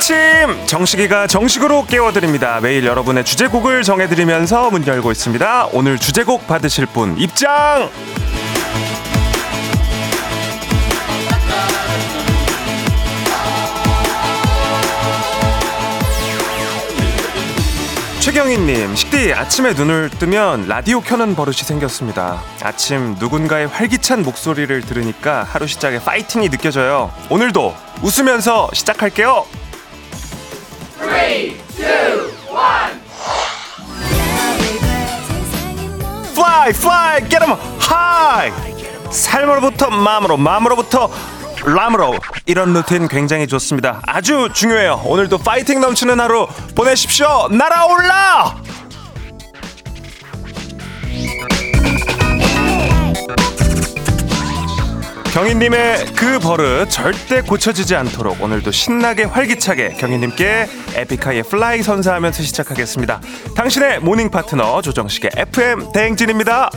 아침 정식이가 정식으로 깨워드립니다 매일 여러분의 주제곡을 정해드리면서 문 열고 있습니다 오늘 주제곡 받으실 분 입장 최경희님, 식디 아침에 눈을 뜨면 라디오 켜는 버릇이 생겼습니다. 아침 누군가의 활기찬 목소리를 들으니까 하루 시작에 파이팅이 느껴져요. 오늘도 웃으면서 시작할게요. 3, 2, 1 Fly, fly, get em high! 삶으로부터 마음으로, 마음으로부터 람으로 이런 루틴 굉장히 좋습니다. 아주 중요해요. 오늘도 파이팅 넘치는 하루 보내십시오. 날아올라! 경희님의 그 버릇 절대 고쳐지지 않도록 오늘도 신나게 활기차게 경희님께 에픽하이의 Fly 선사하면서 시작하겠습니다. 당신의 morning 파트너 조정식의 FM 대행진입니다.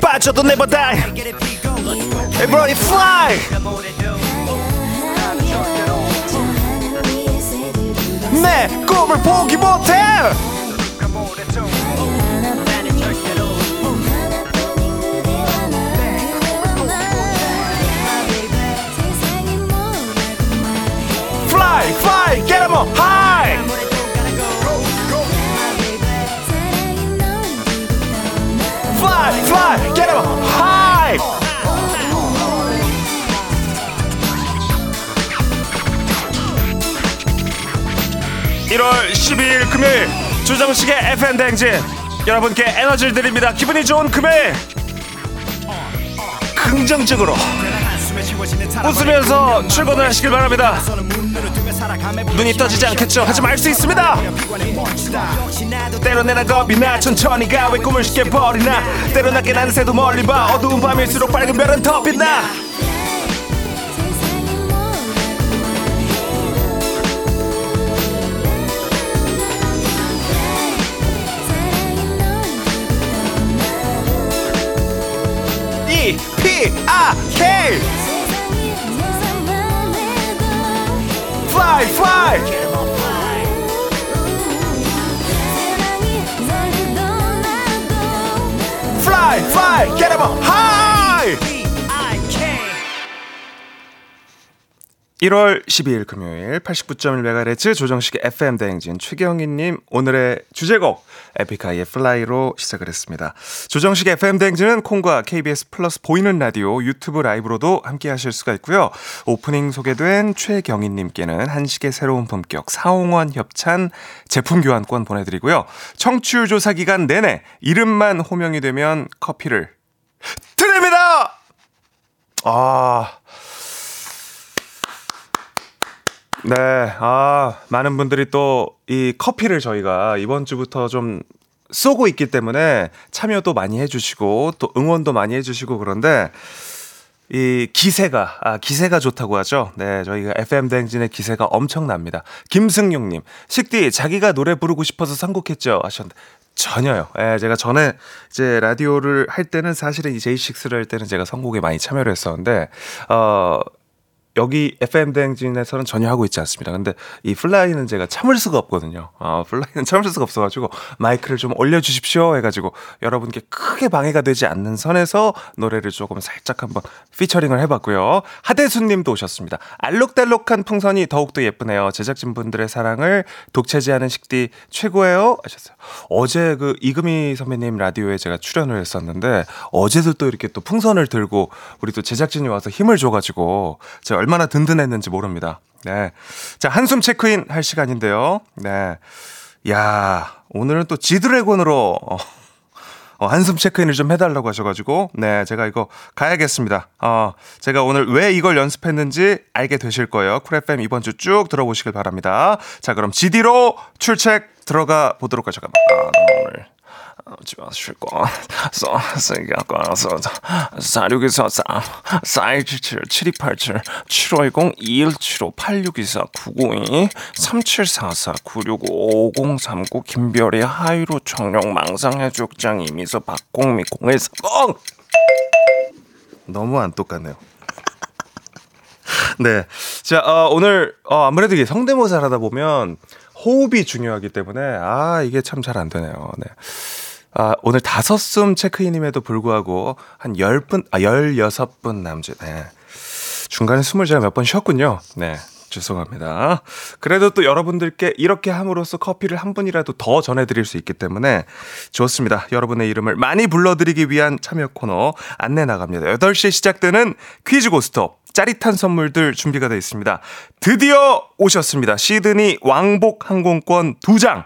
빠져도 never die. Everybody fly. 내 꿈을 포기 못해 Fly, fly, get em high Fly, fly, get em high 1월 12일 금요일 조정식의 FM 대행진 여러분께 에너지를 드립니다. 기분이 좋은 금요일 긍정적으로 웃으면서 출근을 하시길 바랍니다. 눈이 떠지지 않겠죠? 하지만 알 수 있습니다. 때로 내나 겁이 나. 천천히 가왜 꿈을 쉽게 버리나. 때로 낮게 나는 새도 멀리 봐. 어두운 밤일수록 밝은 별은 더 빛나. E P I K Fly fly high 1월 12일 금요일 89.1MHz 조정식의 FM 대행진 최경희님 오늘의 주제곡 에픽하이의 Fly로 시작을 했습니다. 조정식의 FM 대행진은 콩과 KBS 플러스 보이는 라디오 유튜브 라이브로도 함께 하실 수가 있고요. 오프닝 소개된 최경희님께는 한식의 새로운 품격 사옹원 협찬 제품 교환권 보내드리고요. 청취율 조사 기간 내내 이름만 호명이 되면 커피를 드립니다! 아... 네, 아, 많은 분들이 또 이 커피를 저희가 이번 주부터 좀 쏘고 있기 때문에 참여도 많이 해주시고 또 응원도 많이 해주시고 그런데 이 기세가, 아, 기세가 좋다고 하죠. 네, 저희가 FM대행진의 기세가 엄청납니다. 김승용 님, 식디, 자기가 노래 부르고 싶어서 선곡했죠. 하셨는데. 전혀요. 예, 제가 전에 이제 라디오를 할 때는 사실은 이 제이식스를 할 때는 제가 선곡에 많이 참여를 했었는데, 어, 여기 FM 대행진에서는 전혀 하고 있지 않습니다. 근데 이 Fly는 제가 참을 수가 없거든요. 어, Fly는 참을 수가 없어가지고 마이크를 좀 올려주십시오 해가지고 여러분께 크게 방해가 되지 않는 선에서 노래를 조금 살짝 한번 피처링을 해봤고요. 하대수님도 오셨습니다. 알록달록한 풍선이 더욱더 예쁘네요. 제작진 분들의 사랑을 독차지하는 식디 최고예요 하셨어요. 어제 그 이금희 선배님 라디오에 제가 출연을 했었는데 어제도 또 이렇게 또 풍선을 들고 우리 또 제작진이 와서 힘을 줘가지고 제가 얼마나 든든했는지 모릅니다. 네. 자, 한숨 체크인 할 시간인데요. 네. 야, 오늘은 또 지드래곤으로 어, 어, 한숨 체크인을 좀 해달라고 하셔가지고, 네, 제가 이거 가야겠습니다. 어, 제가 오늘 왜 이걸 연습했는지 알게 되실 거예요. 쿨FM 이번 주 쭉 들어보시길 바랍니다. 자, 그럼 GD로 출첵 들어가 보도록 하죠. 잠깐만. 아, 오늘. 집에 와서 쉴 거. 써, 쓰기가 꺼서 4624 4177 7287 7510 2175 8624 992 3744 965 5039 김별이 하이로 청룡 망상해족장 이미서 박공미 0130 너무 안 똑같네요. 네. 자, 어, 오늘, 어, 아무래도 이게 성대모사를 하다 보면 호흡이 중요하기 때문에, 아, 이게 참 잘 안 되네요. 네. 아, 오늘 다섯 숨 체크인임에도 불구하고 한 열분 아, 열여섯 분 남짓. 네. 중간에 숨을 제가 몇 번 쉬었군요. 네. 죄송합니다. 그래도 또 여러분들께 이렇게 함으로써 커피를 한 분이라도 더 전해드릴 수 있기 때문에 좋습니다. 여러분의 이름을 많이 불러드리기 위한 참여 코너 안내 나갑니다. 8시에 시작되는 퀴즈 고스톱. 짜릿한 선물들 준비가 되어 있습니다. 드디어 오셨습니다. 시드니 왕복 항공권 2장.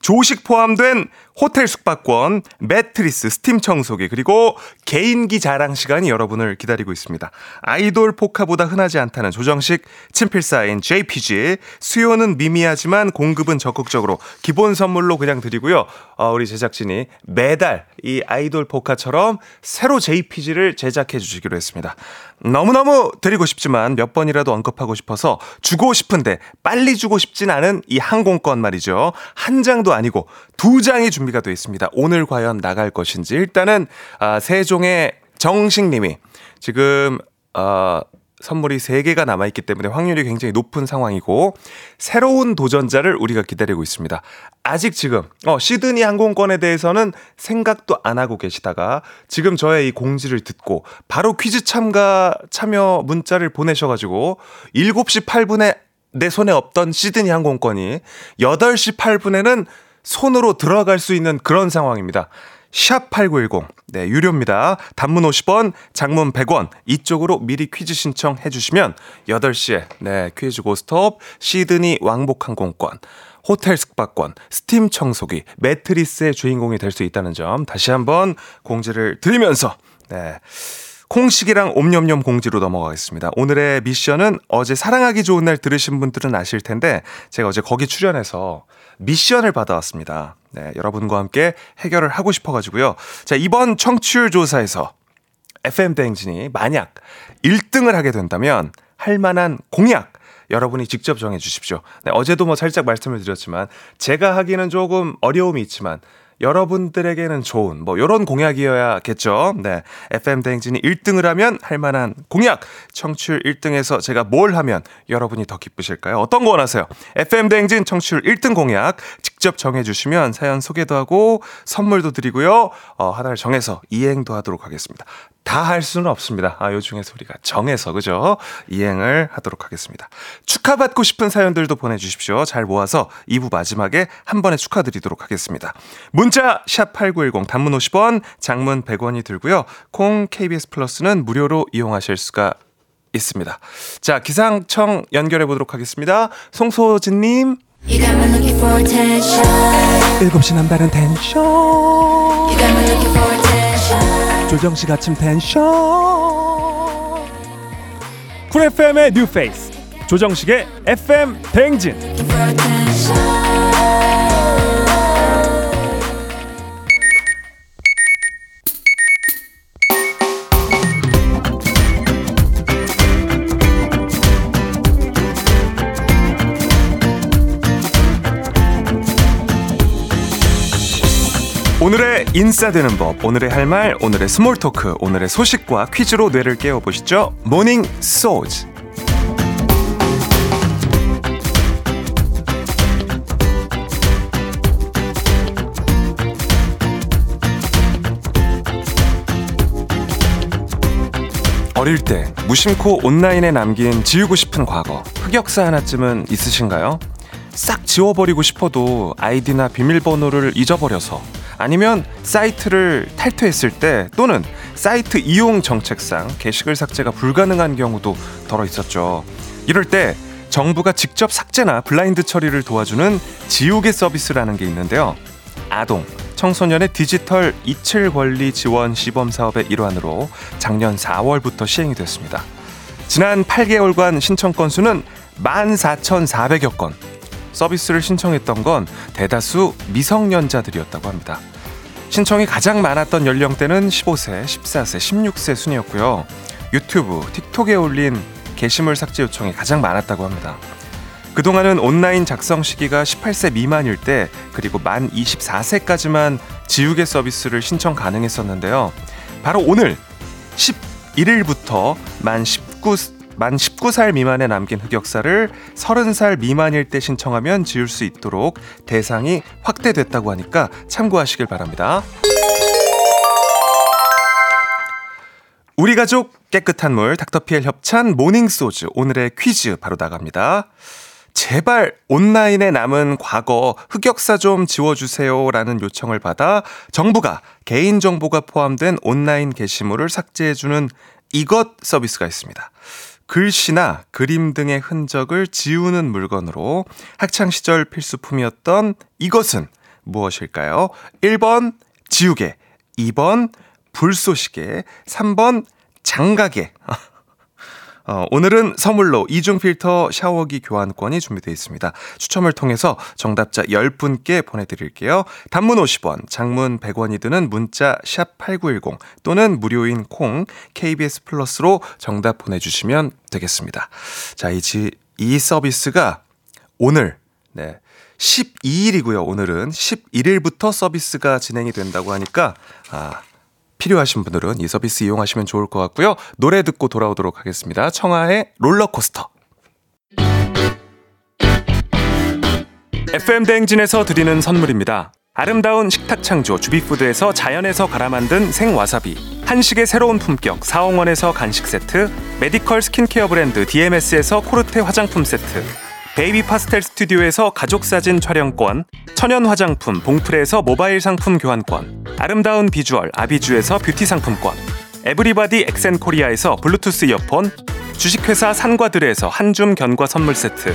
조식 포함된 호텔 숙박권, 매트리스, 스팀 청소기, 그리고 개인기 자랑 시간이 여러분을 기다리고 있습니다. 아이돌 포카보다 흔하지 않다는 조정식 친필사인 JPG. 수요는 미미하지만 공급은 적극적으로 기본 선물로 그냥 드리고요. 어, 우리 제작진이 매달 이 아이돌 포카처럼 새로 JPG를 제작해 주시기로 했습니다. 너무너무 드리고 싶지만 몇 번이라도 언급하고 싶어서 주고 싶은데 빨리 주고 싶진 않은 이 항공권 말이죠. 한 장도 아니고 두 장이 준비 가 되어 있습니다. 오늘 과연 나갈 것인지 일단은 아, 세종의 정식님이 지금 어, 선물이 3개가 남아있기 때문에 확률이 굉장히 높은 상황이고 새로운 도전자를 우리가 기다리고 있습니다. 아직 지금 어, 시드니 항공권에 대해서는 생각도 안 하고 계시다가 지금 저의 이 공지를 듣고 바로 퀴즈 참가 참여 문자를 보내셔가지고 7시 8분에 내 손에 없던 시드니 항공권이 8시 8분에는 손으로 들어갈 수 있는 그런 상황입니다. 샵8910. 네, 유료입니다. 단문 50원, 장문 100원. 이쪽으로 미리 퀴즈 신청해 주시면 8시에 네, 퀴즈 고스톱 시드니 왕복 항공권 호텔 숙박권, 스팀 청소기, 매트리스의 주인공이 될 수 있다는 점 다시 한번 공지를 드리면서 네. 콩식이랑 옴념념 공지로 넘어가겠습니다. 오늘의 미션은 어제 사랑하기 좋은 날 들으신 분들은 아실 텐데 제가 어제 거기 출연해서 미션을 받아왔습니다. 네, 여러분과 함께 해결을 하고 싶어가지고요. 자, 이번 청취율 조사에서 FM대행진이 만약 1등을 하게 된다면 할 만한 공약, 여러분이 직접 정해 주십시오. 네, 어제도 뭐 살짝 말씀을 드렸지만 제가 하기는 조금 어려움이 있지만 여러분들에게는 좋은 뭐 요런 공약이어야겠죠. 네. FM 대행진이 1등을 하면 할 만한 공약. 청취율 1등에서 제가 뭘 하면 여러분이 더 기쁘실까요? 어떤 거 원하세요? FM 대행진 청취율 1등 공약 직접 정해 주시면 사연 소개도 하고 선물도 드리고요. 어, 하나를 정해서 이행도 하도록 하겠습니다. 다 할 수는 없습니다. 아, 요 중에서 우리가 정해서 그죠? 이행을 하도록 하겠습니다. 축하받고 싶은 사연들도 보내 주십시오. 잘 모아서 2부 마지막에 한 번에 축하드리도록 하겠습니다. 문자 샵 8910 단문 50원, 장문 100원이 들고요. 콩 KBS 플러스는 무료로 이용하실 수가 있습니다. 자, 기상청 연결해 보도록 하겠습니다. 송소진 님. 7시 남다른 텐션. 조정식 아침 텐션. 쿨 FM의 뉴 페이스. 조정식의 FM 대행진. 오늘의 인싸되는 법, 오늘의 할 말, 오늘의 small talk, 오늘의 소식과 퀴즈로 뇌를 깨워보시죠. morning 소즈. 어릴 때 무심코 온라인에 남긴 지우고 싶은 과거, 흑역사 하나쯤은 있으신가요? 싹 지워버리고 싶어도 아이디나 비밀번호를 잊어버려서 아니면 사이트를 탈퇴했을 때 또는 사이트 이용 정책상 게시글 삭제가 불가능한 경우도 더러 있었죠. 이럴 때 정부가 직접 삭제나 블라인드 처리를 도와주는 지우개 서비스라는 게 있는데요. 아동, 청소년의 디지털 잊힐 권리 지원 시범 사업의 일환으로 작년 4월부터 시행이 됐습니다. 지난 8개월간 신청 건수는 14,400여 건, 서비스를 신청했던 건 대다수 미성년자들이었다고 합니다. 신청이 가장 많았던 연령대는 15세, 14세, 16세 순이었고요. 유튜브, 틱톡에 올린 게시물 삭제 요청이 가장 많았다고 합니다. 그동안은 온라인 작성 시기가 18세 미만일 때 그리고 만 24세까지만 지우개 서비스를 신청 가능했었는데요. 바로 오늘 11일부터 만 19, 만 19살 미만에 남긴 흑역사를 30살 미만일 때 신청하면 지울 수 있도록 대상이 확대됐다고 하니까 참고하시길 바랍니다. 우리 가족 깨끗한 물 닥터피엘 협찬 모닝소즈 오늘의 퀴즈 바로 나갑니다. 제발 온라인에 남은 과거 흑역사 좀 지워주세요라는 요청을 받아 정부가 개인정보가 포함된 온라인 게시물을 삭제해주는 이것 서비스가 있습니다. 글씨나 그림 등의 흔적을 지우는 물건으로 학창시절 필수품이었던 이것은 무엇일까요? 1번 지우개, 2번 불쏘시개, 3번 장가게. 어, 오늘은 선물로 이중 필터 샤워기 교환권이 준비되어 있습니다. 추첨을 통해서 정답자 10분께 보내드릴게요. 단문 50원, 장문 100원이 드는 문자 샵 8910 또는 무료인 콩 KBS 플러스로 정답 보내주시면 되겠습니다. 자, 이, 지, 이 서비스가 오늘, 네. 12일이고요. 오늘은 11일부터 서비스가 진행이 된다고 하니까, 아, 필요하신 분들은 이 서비스 이용하시면 좋을 것 같고요. 노래 듣고 돌아오도록 하겠습니다. 청하의 롤러코스터. FM 대행진에서 드리는 선물입니다. 아름다운 식탁 창조 주비푸드에서 자연에서 갈아 만든 생와사비 한식의 새로운 품격 사옹원에서 간식 세트 메디컬 스킨케어 브랜드 DMS에서 코르테 화장품 세트 베이비 파스텔 스튜디오에서 가족 사진 촬영권, 천연 화장품 봉프레에서 모바일 상품 교환권, 아름다운 비주얼 아비주에서 뷰티 상품권, 에브리바디 엑센코리아에서 블루투스 이어폰, 주식회사 산과들에서 한줌 견과 선물 세트,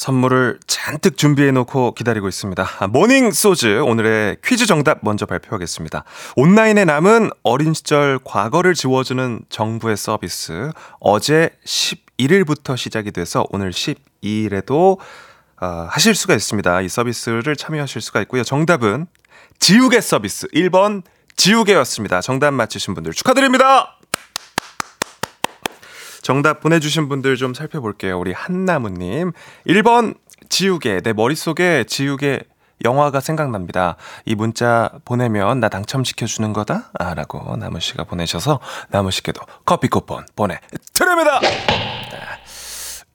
선물을 잔뜩 준비해 놓고 기다리고 있습니다. 아, morning 소즈 오늘의 퀴즈 정답 먼저 발표하겠습니다. 온라인에 남은 어린 시절 과거를 지워주는 정부의 서비스 어제 11일부터 시작이 돼서 오늘 12일에도 어, 하실 수가 있습니다. 이 서비스를 참여하실 수가 있고요. 정답은 지우개 서비스 1번 지우개였습니다. 정답 맞히신 분들 축하드립니다. 정답 보내주신 분들 좀 살펴볼게요. 우리 한나무님. 1번, 지우개. 내 머릿속에 지우개 영화가 생각납니다. 이 문자 보내면 나 당첨시켜주는 거다? 아, 라고 나무 씨가 보내셔서 나무 씨께도 커피 쿠폰 보내드립니다!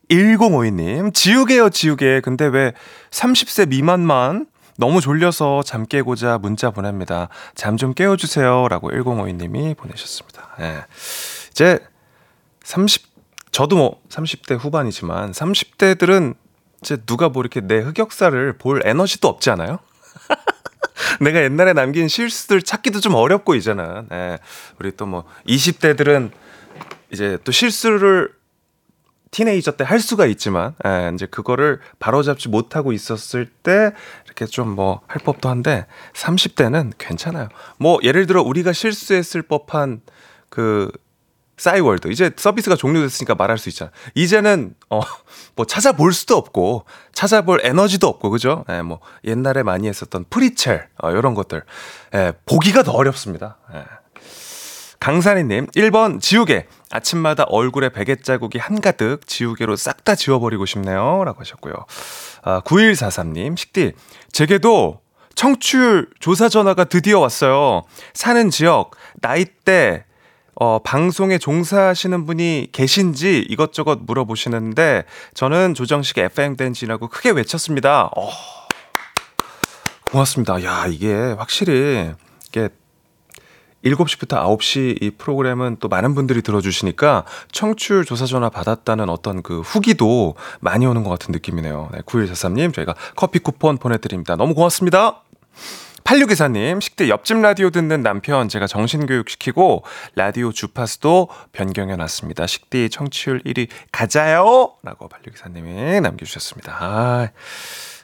1052님, 지우개요, 지우개. 근데 왜 30세 미만만 너무 졸려서 잠 깨고자 문자 보냅니다. 잠 좀 깨워주세요. 라고 1052님이 보내셨습니다. 예. 이제 30, 저도 뭐 30대 후반이지만 30대들은 이제 누가 뭐 이렇게 내 흑역사를 볼 에너지도 없지 않아요? 내가 옛날에 남긴 실수들 찾기도 좀 어렵고 이제는. 예. 우리 또 뭐 20대들은 이제 또 실수를 티네이저 때 할 수가 있지만 예, 이제 그거를 바로잡지 못하고 있었을 때 이렇게 좀 뭐 할 법도 한데 30대는 괜찮아요. 뭐 예를 들어 우리가 실수했을 법한 그 싸이월드 이제 서비스가 종료됐으니까 말할 수 있잖아. 이제는 어 뭐 찾아볼 수도 없고 찾아볼 에너지도 없고 그죠? 예, 뭐 옛날에 많이 했었던 프리첼 어 요런 것들 예, 보기가 더 어렵습니다. 예. 강산이님 1번 지우개 아침마다 얼굴에 베개 자국이 한가득 지우개로 싹 다 지워버리고 싶네요 라고 하셨고요 아, 9143님 식디 제게도 청취율 조사 전화가 드디어 왔어요 사는 지역 나이대 어, 방송에 종사하시는 분이 계신지 이것저것 물어보시는데 저는 조정식 FM 댄지라고 크게 외쳤습니다. 어, 고맙습니다. 야, 이게 확실히 이게 7시부터 9시 이 프로그램은 또 많은 분들이 들어주시니까 청취율 조사 전화 받았다는 어떤 그 후기도 많이 오는 것 같은 느낌이네요. 네, 9143님, 저희가 커피 쿠폰 보내드립니다. 너무 고맙습니다. 8624님, 식대 옆집 라디오 듣는 남편 제가 정신교육 시키고 라디오 주파수도 변경해 놨습니다. 식대 청취율 1위 가자요! 라고 8624님이 남겨주셨습니다. 아,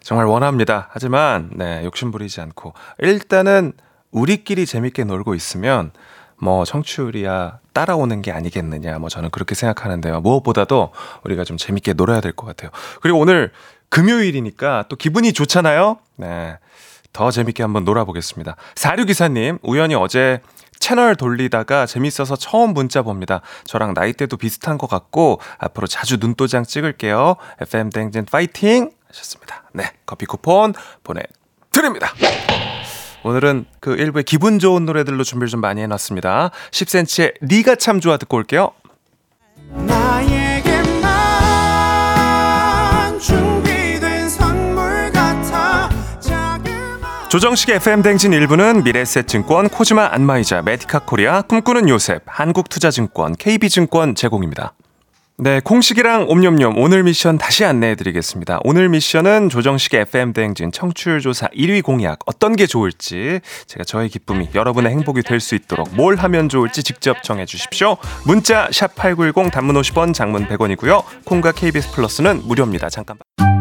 정말 원합니다. 하지만, 네, 욕심 부리지 않고. 일단은 우리끼리 재밌게 놀고 있으면 뭐 청취율이야 따라오는 게 아니겠느냐. 뭐 저는 그렇게 생각하는데요. 무엇보다도 우리가 좀 재밌게 놀아야 될 것 같아요. 그리고 오늘 금요일이니까 또 기분이 좋잖아요. 네. 더 재밌게 한번 놀아보겠습니다. 46기사님, 우연히 어제 채널 돌리다가 재밌어서 처음 문자 봅니다. 저랑 나이대도 비슷한 것 같고, 앞으로 자주 눈도장 찍을게요. FM댕진 파이팅! 하셨습니다. 네, 커피 쿠폰 보내드립니다. 오늘은 그 일부의 기분 좋은 노래들로 준비를 좀 많이 해놨습니다. 10cm의 니가 참 좋아 듣고 올게요. 조정식의 FM댕진 일부는 미래셋증권, 코지마 안마이자, 메디카 코리아, 꿈꾸는 요셉, 한국투자증권, KB증권 제공입니다. 네, 콩식이랑 옴념념 오늘 미션 다시 안내해 드리겠습니다. 오늘 미션은 조정식의 FM 대행진 청취율 조사 1위 공약 어떤 게 좋을지 제가 저의 기쁨이 여러분의 행복이 될 수 있도록 뭘 하면 좋을지 직접 정해 주십시오. 문자 샵8910 단문 50원, 장문 100원이고요. 콩과 KBS 플러스는 무료입니다. 잠깐 정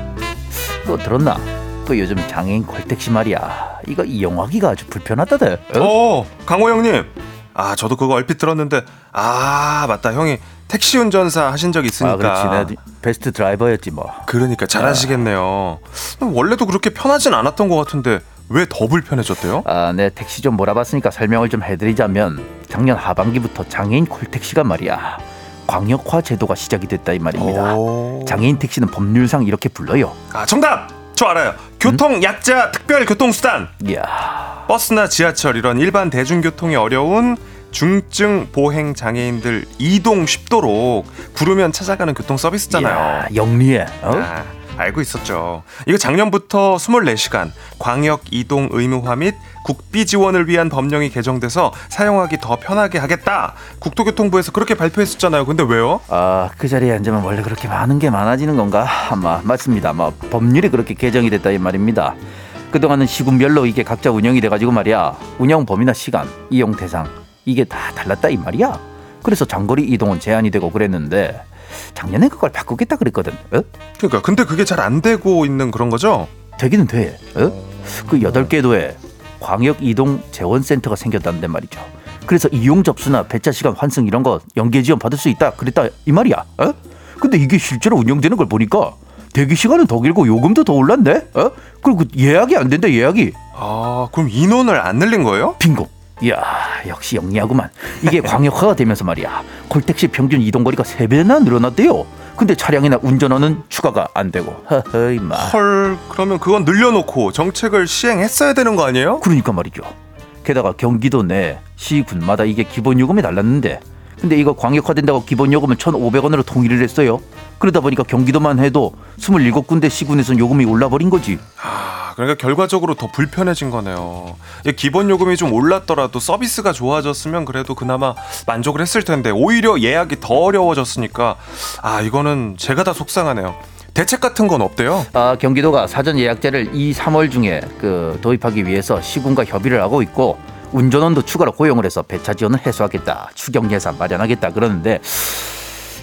또 들었나? 그 요즘 장애인 콜택시 말이야. 이거 이용하기가 아주 불편하다대 어? 어 강호 형님. 아 저도 그거 얼핏 들었는데 아 맞다. 형이 택시 운전사 하신 적 있으니까. 아 그렇지 내 베스트 드라이버였지 뭐. 그러니까 잘하시겠네요. 원래도 그렇게 편하진 않았던 것 같은데 왜 더 불편해졌대요? 아, 네 택시 좀 몰아봤으니까 설명을 좀 해드리자면 작년 하반기부터 장애인 콜택시가 말이야 광역화 제도가 시작이 됐다 이 말입니다. 장애인 택시는 법률상 이렇게 불러요. 아 정답! 저 알아요. 교통 약자 음? 특별 교통수단. 야 버스나 지하철 이런 일반 대중교통이 어려운 중증 보행 장애인들 이동 쉽도록 부르면 찾아가는 교통 서비스잖아요. 야, 영리해. 어? 아, 알고 있었죠. 이거 작년부터 24시간 광역 이동 의무화 및 국비 지원을 위한 법령이 개정돼서 사용하기 더 편하게 하겠다. 국토교통부에서 그렇게 발표했었잖아요. 근데 왜요? 아, 그 자리에 앉으면 원래 그렇게 많은 게 많아지는 건가? 아마 맞습니다. 뭐 법률이 그렇게 개정이 됐다 이 말입니다. 그동안은 시군별로 이게 각자 운영이 돼 가지고 말이야. 운영 범위나 시간, 이용 대상 이게 다 달랐다 이 말이야. 그래서 장거리 이동은 제한이 되고 그랬는데 작년에 그걸 바꾸겠다 그랬거든. 어? 그러니까 근데 그게 잘 안 되고 있는 그런 거죠? 되기는 돼. 어? 그 여덟 개 도에 광역 이동 재원 센터가 생겼다는데 말이죠. 그래서 이용 접수나 배차 시간 환승 이런 거 연계 지원 받을 수 있다 그랬다 이 말이야. 어? 근데 이게 실제로 운영되는 걸 보니까 대기 시간은 더 길고 요금도 더 올랐네. 어? 그리고 예약이 안 된다 예약이. 아 그럼 인원을 안 늘린 거예요? 빙고. 이야 역시 영리하구만. 이게 광역화가 되면서 말이야. 콜택시 평균 이동거리가 세배나 늘어났대요. 근데 차량이나 운전원은 추가가 안 되고 허허이 마. 헐 그러면 그건 늘려놓고 정책을 시행했어야 되는 거 아니에요? 그러니까 말이죠. 게다가 경기도 내 시군마다 이게 기본 요금이 달랐는데 근데 이거 광역화된다고 기본 요금을 1,500원으로 통일을 했어요. 그러다 보니까 경기도만 해도 27군데 시군에선 요금이 올라버린 거지. 아, 그러니까 결과적으로 더 불편해진 거네요. 기본 요금이 좀 올랐더라도 서비스가 좋아졌으면 그래도 그나마 만족을 했을 텐데 오히려 예약이 더 어려워졌으니까 아, 이거는 제가 다 속상하네요. 대책 같은 건 없대요? 아, 경기도가 사전 예약제를 2, 3월 중에 그 도입하기 위해서 시군과 협의를 하고 있고 운전원도 추가로 고용을 해서 배차 지원을 해소하겠다. 추경 예산 마련하겠다. 그러는데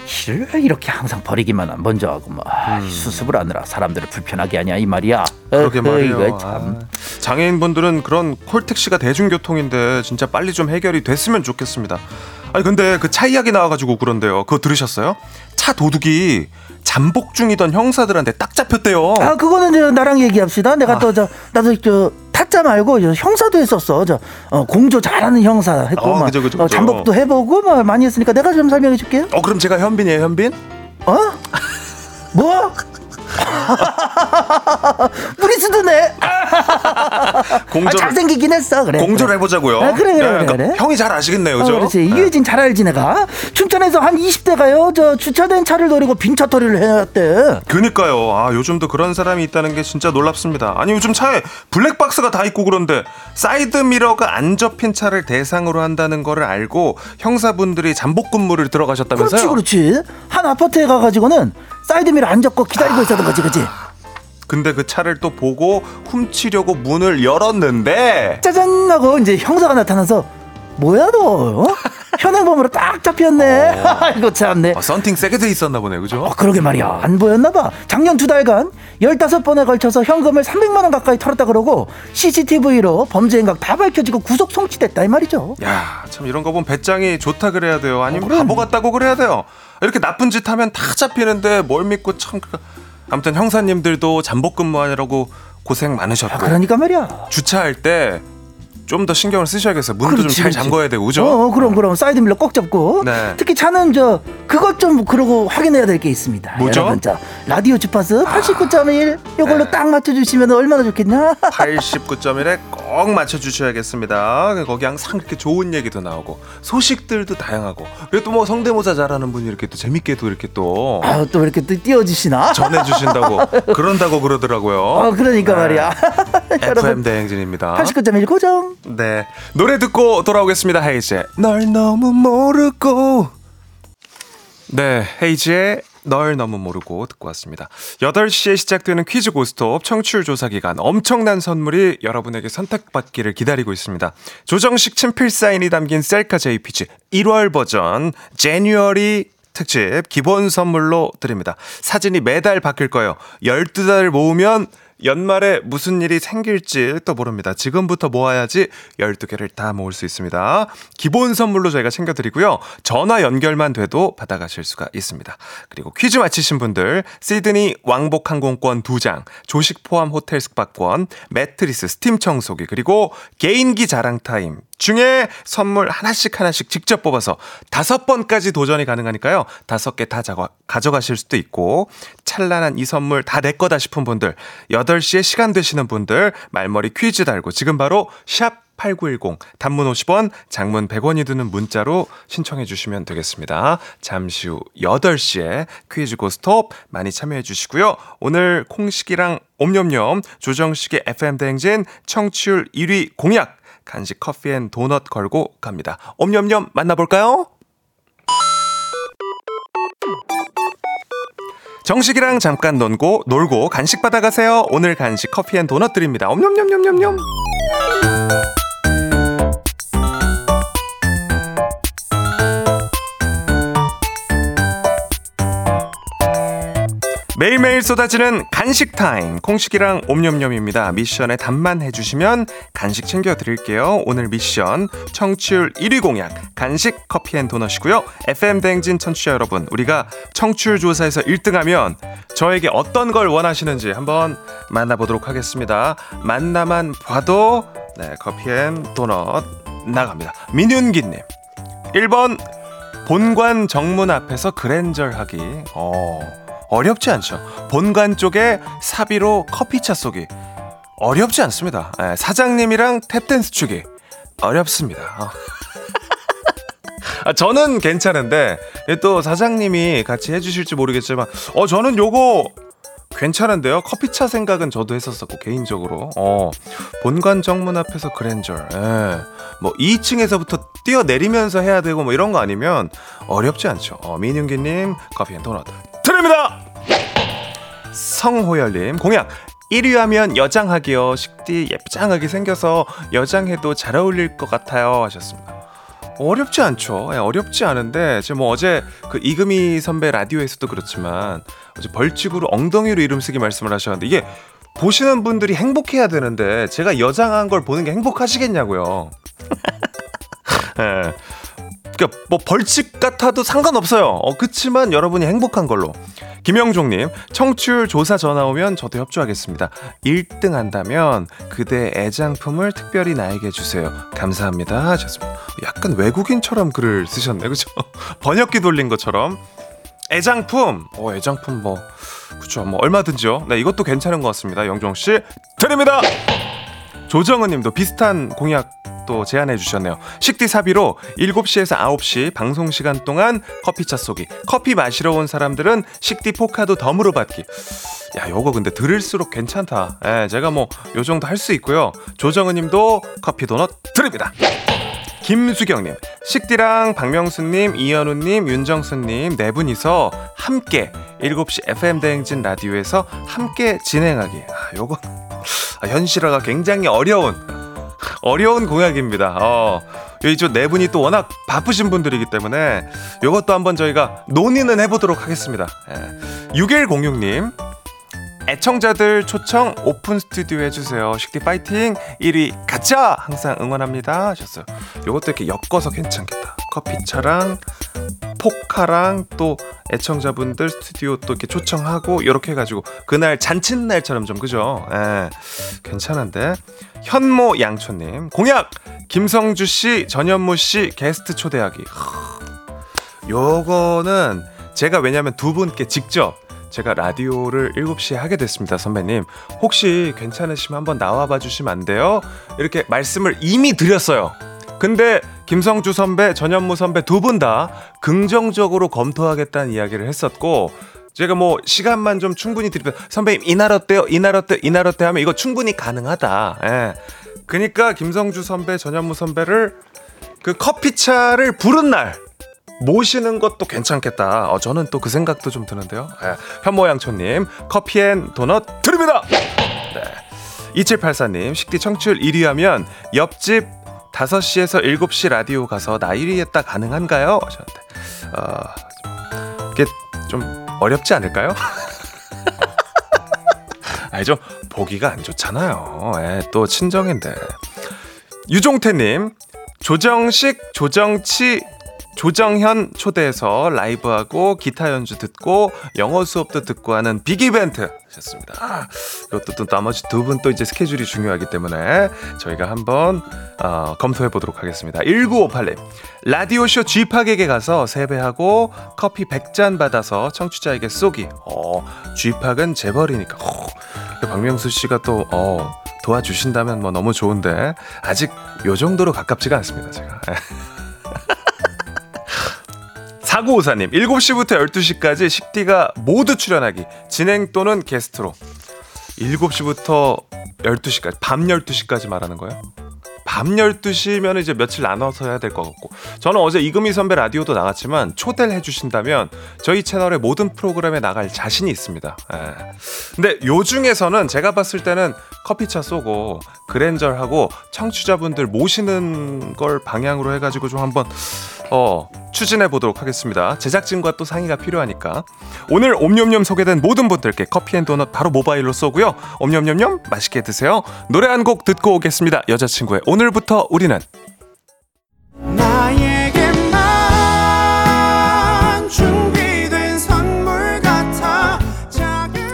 일을 왜 이렇게 항상 버리기만 한 먼저 하고 뭐 아, 수습을 하느라 사람들을 불편하게 하냐 이 말이야. 음. 그러게 말이에요. 참. 아, 장애인분들은 그런 콜택시가 대중교통인데 진짜 빨리 좀 해결이 됐으면 좋겠습니다. 아니 근데 그 차 이야기 나와가지고 그런데요. 그거 들으셨어요? 차 도둑이 잠복 중이던 형사들한테 딱 잡혔대요. 아 그거는 저 나랑 얘기합시다. 내가 아. 또저 나도 저 타짜 말고 저 형사도 했었어. 저 어, 공조 잘하는 형사 했고 어, 막 그죠, 그죠, 어, 그죠. 잠복도 해보고 뭐 많이 했으니까 내가 좀 설명해 줄게요. 어 그럼 제가 현빈이에요 현빈? 어? 뭐? 무리수드네. 아, 공조를 잘생기긴 했어. 그래. 공조를 해보자고요. 아, 그래, 그래, 네, 그래, 그래. 형이 잘 아시겠네요, 어, 그죠? 그렇지. 네. 이유진 잘 알지 내가. 춘천에서 한 20대가요. 저 주차된 차를 노리고 빈차털이를 해왔대. 그니까요. 아 요즘도 그런 사람이 있다는 게 진짜 놀랍습니다. 아니 요즘 차에 블랙박스가 다 있고 그런데 사이드 미러가 안 접힌 차를 대상으로 한다는 거를 알고 형사분들이 잠복 근무를 들어가셨다면서요? 그렇지, 그렇지. 한 아파트에 가가지고는 사이드미러 안 접고 기다리고 있었던 거지, 그지? 근데 그 차를 또 보고 훔치려고 문을 열었는데 짜잔 하고 이제 형사가 나타나서 뭐야 너? 어? 현행범으로 딱 잡혔네. 이거 참네. 아, 썬팅 세게 돼 있었나 보네, 그죠? 어, 그러게 말이야. 안 보였나 봐. 작년 두 달간 15번에 걸쳐서 현금을 300만 원 가까이 털었다 그러고 CCTV로 범죄 행각 다 밝혀지고 구속 송치됐다 이 말이죠. 야, 참 이런 거 보면 배짱이 좋다 그래야 돼요. 아니면 어. 바보 같다고 그래야 돼요. 이렇게 나쁜 짓 하면 다 잡히는데 뭘 믿고 참 그- 아무튼 형사님들도 잠복 근무하느라고 고생 많으셨고 아, 그러니까 말이야. 주차할 때 좀 더 신경을 쓰셔야겠어요. 문도 좀 잘. 잠궈야 되고, 그죠? 어, 그럼 그럼 사이드 미러 꼭 잡고. 네. 특히 차는 저 그것 좀 그러고 확인해야 될 게 있습니다. 뭐죠? 여러분, 저 라디오 주파수 89.1 이걸로 네. 딱 맞춰주시면 얼마나 좋겠냐? 89.1에 꼭 맞춰주셔야겠습니다. 거기 항상 이렇게 좋은 얘기도 나오고 소식들도 다양하고 그리고 또 뭐 성대모사 잘하는 분이 이렇게 또 재밌게도 이렇게 또 아, 또 이렇게 또 띄워주시나? 전해주신다고 그런다고 그러더라고요. 어, 그러니까 네. 말이야. FM 대행진입니다. 89.1 고정. 네 노래 듣고 돌아오겠습니다. 헤이즈의 널 너무 모르고 네 헤이즈의 널 너무 모르고 듣고 왔습니다. 8시에 시작되는 퀴즈 고스톱 청취율 조사 기간 엄청난 선물이 여러분에게 선택받기를 기다리고 있습니다. 조정식 친필 사인이 담긴 셀카 JPG 1월 버전 제뉴어리 특집 기본 선물로 드립니다. 사진이 매달 바뀔 거예요. 12달 모으면 연말에 무슨 일이 생길지 또 모릅니다. 지금부터 모아야지 12개를 다 모을 수 있습니다. 기본 선물로 저희가 챙겨드리고요. 전화 연결만 돼도 받아가실 수가 있습니다. 그리고 퀴즈 맞히신 분들 시드니 왕복 항공권 2장, 조식 포함 호텔 숙박권, 매트리스, 스팀 청소기, 그리고 개인기 자랑 타임 중에 선물 하나씩 하나씩 직접 뽑아서 다섯 번까지 도전이 가능하니까요. 다섯 개 다 가져가실 수도 있고 찬란한 이 선물 다 내 거다 싶은 분들 8시에 시간 되시는 분들 말머리 퀴즈 달고 지금 바로 샵 8910 단문 50원, 장문 100원이 드는 문자로 신청해 주시면 되겠습니다. 잠시 후 8시에 퀴즈 고스톱 많이 참여해 주시고요. 오늘 콩식이랑 옴념념 조정식의 FM 대행진 청취율 1위 공약 간식 커피 and 도넛 걸고 갑니다. 옴념념 만나볼까요? 정식이랑 잠깐 놀고 놀고 간식 받아가세요. 오늘 간식 커피 and 도넛 드립니다. 옴념념념념념. 매일매일 쏟아지는 간식 타임 콩식이랑 옴념념입니다. 미션에 답만 해주시면 간식 챙겨드릴게요. 오늘 미션 청취율 1위 공약 간식 커피 and 도넛이고요. FM 대행진 청취자 여러분 우리가 청취율 조사에서 1등하면 저에게 어떤 걸 원하시는지 한번 만나보도록 하겠습니다. 만나만 봐도 네, 커피 and 도넛 나갑니다. 민윤기님 1번 본관 정문 앞에서 그랜절 하기 어... 어렵지 않죠. 본관 쪽에 사비로 커피차 쏘기. 어렵지 않습니다. 예, 사장님이랑 탭댄스 추기. 어렵습니다. 어. 아, 저는 괜찮은데, 또 사장님이 같이 해주실지 모르겠지만, 어, 저는 요거 괜찮은데요? 커피차 생각은 저도 했었었고, 개인적으로. 어, 본관 정문 앞에서 그랜절. 예. 뭐 2층에서부터 뛰어내리면서 해야 되고 뭐 이런 거 아니면 어렵지 않죠. 어, 민윤기님 커피 and 도넛 드립니다. 성호열님 공약 1위 하면 여장하기요. 식디 예쁘장하게 생겨서 여장해도 잘 어울릴 것 같아요. 하셨습니다. 어렵지 않죠. 예, 어렵지 않은데 제가 뭐 어제 그 이금희 선배 라디오에서도 그렇지만 어제 벌칙으로 엉덩이로 이름 쓰기 말씀을 하셨는데 이게 보시는 분들이 행복해야 되는데 제가 여장한 걸 보는 게 행복하시겠냐고요. 예. 그러니까 뭐 벌칙 같아도 상관없어요. 어, 그치만 여러분이 행복한 걸로. 김영종님, 청취율 조사 전화 오면 저도 협조하겠습니다. 1등 한다면 그대 애장품을 특별히 나에게 주세요. 감사합니다. 하셨습니다. 약간 외국인처럼 글을 쓰셨네, 그죠? 번역기 돌린 것처럼. 애장품, 어, 애장품 뭐, 그쵸, 뭐, 얼마든지요. 네, 이것도 괜찮은 것 같습니다. 영종씨, 드립니다! 조정은 님도 비슷한 공약 또 제안해 주셨네요. 식디 사비로 7시에서 9시 방송 시간 동안 커피차 쏘기. 커피 마시러 온 사람들은 식디 포카도 덤으로 받기. 야, 요거 근데 들을수록 괜찮다. 예, 제가 뭐 요 정도 할 수 있고요. 조정은 님도 커피 도넛 드립니다. 김수경님, 식디랑 박명수님, 이현우님, 윤정수님 네 분이서 함께 7시 FM 대행진 라디오에서 함께 진행하기. 아, 요거 아, 현실화가 굉장히 어려운 어려운 공약입니다. 어, 이쪽 네 분이 또 워낙 바쁘신 분들이기 때문에 이것도 한번 저희가 논의는 해보도록 하겠습니다. 예. 6106님. 애청자들 초청 오픈 스튜디오 해주세요. 식디 파이팅 1위 가자 항상 응원합니다 하셨어요. 요것도 이렇게 엮어서 괜찮겠다. 커피차랑 포카랑 또 애청자분들 스튜디오 또 이렇게 초청하고 이렇게 해가지고 그날 잔칫날처럼 좀 그죠? 예, 괜찮은데 현모 양초님 공약 김성주 씨 전현무 씨 게스트 초대하기. 요거는 제가 왜냐면 두 분께 직접 제가 라디오를 7시에 하게 됐습니다, 선배님. 혹시 괜찮으시면 한번 나와 봐 주시면 안 돼요? 이렇게 말씀을 이미 드렸어요. 근데 김성주 선배, 전현무 선배 두 분 다 긍정적으로 검토하겠다는 이야기를 했었고, 제가 뭐 시간만 좀 충분히 드리면 선배님 이날 어때요? 이날 어때? 이날 어때? 하면 이거 충분히 가능하다. 예. 그러니까 김성주 선배, 전현무 선배를 그 커피차를 부른 날 모시는 것도 괜찮겠다. 어, 저는 또 그 생각도 좀 드는데요. 예, 현모양초님, 커피앤 도넛 드립니다! 네. 2784님, 식디 청취율 1위 하면 옆집 5시에서 7시 라디오 가서 나 1위 했다 가능한가요? 하셨는데, 어, 이게 좀 어렵지 않을까요? 아니, 좀 보기가 안 좋잖아요. 예, 또 친정인데. 유종태님, 조정식, 조정치, 조정현 초대해서 라이브하고 기타 연주 듣고 영어 수업도 듣고 하는 빅 이벤트 하셨습니다. 아, 이것도 또 나머지 두 분 또 이제 스케줄이 중요하기 때문에 저희가 한번 어, 검토해 보도록 하겠습니다. 1958님 라디오쇼 쥐팍에게 가서 세배하고 커피 100잔 받아서 청취자에게 쏘기. 어, 쥐팍은 재벌이니까. 어, 박명수 씨가 또 어, 도와주신다면 뭐 너무 좋은데 아직 요 정도로 가깝지가 않습니다. 제가. 4954님, 7시부터 12시까지 식디가 모두 출연하기. 진행 또는 게스트로. 7시부터 12시까지, 밤 12시까지 말하는 거예요? 밤 12시면 이제 며칠 나눠서 해야 될 것 같고. 저는 어제 이금희 선배 라디오도 나갔지만 초대를 해주신다면 저희 채널의 모든 프로그램에 나갈 자신이 있습니다. 예. 근데 요 중에서는 제가 봤을 때는 커피차 쏘고 그랜저하고 청취자분들 모시는 걸 방향으로 해가지고 좀 한번 어, 추진해 보도록 하겠습니다. 제작진과 또 상의가 필요하니까. 오늘 옴뇸뇸 소개된 모든 분들께 커피 and 도넛 바로 모바일로 쏘고요. 옴뇸뇸뇸 맛있게 드세요. 노래 한 곡 듣고 오겠습니다. 여자친구의 오늘부터 우리는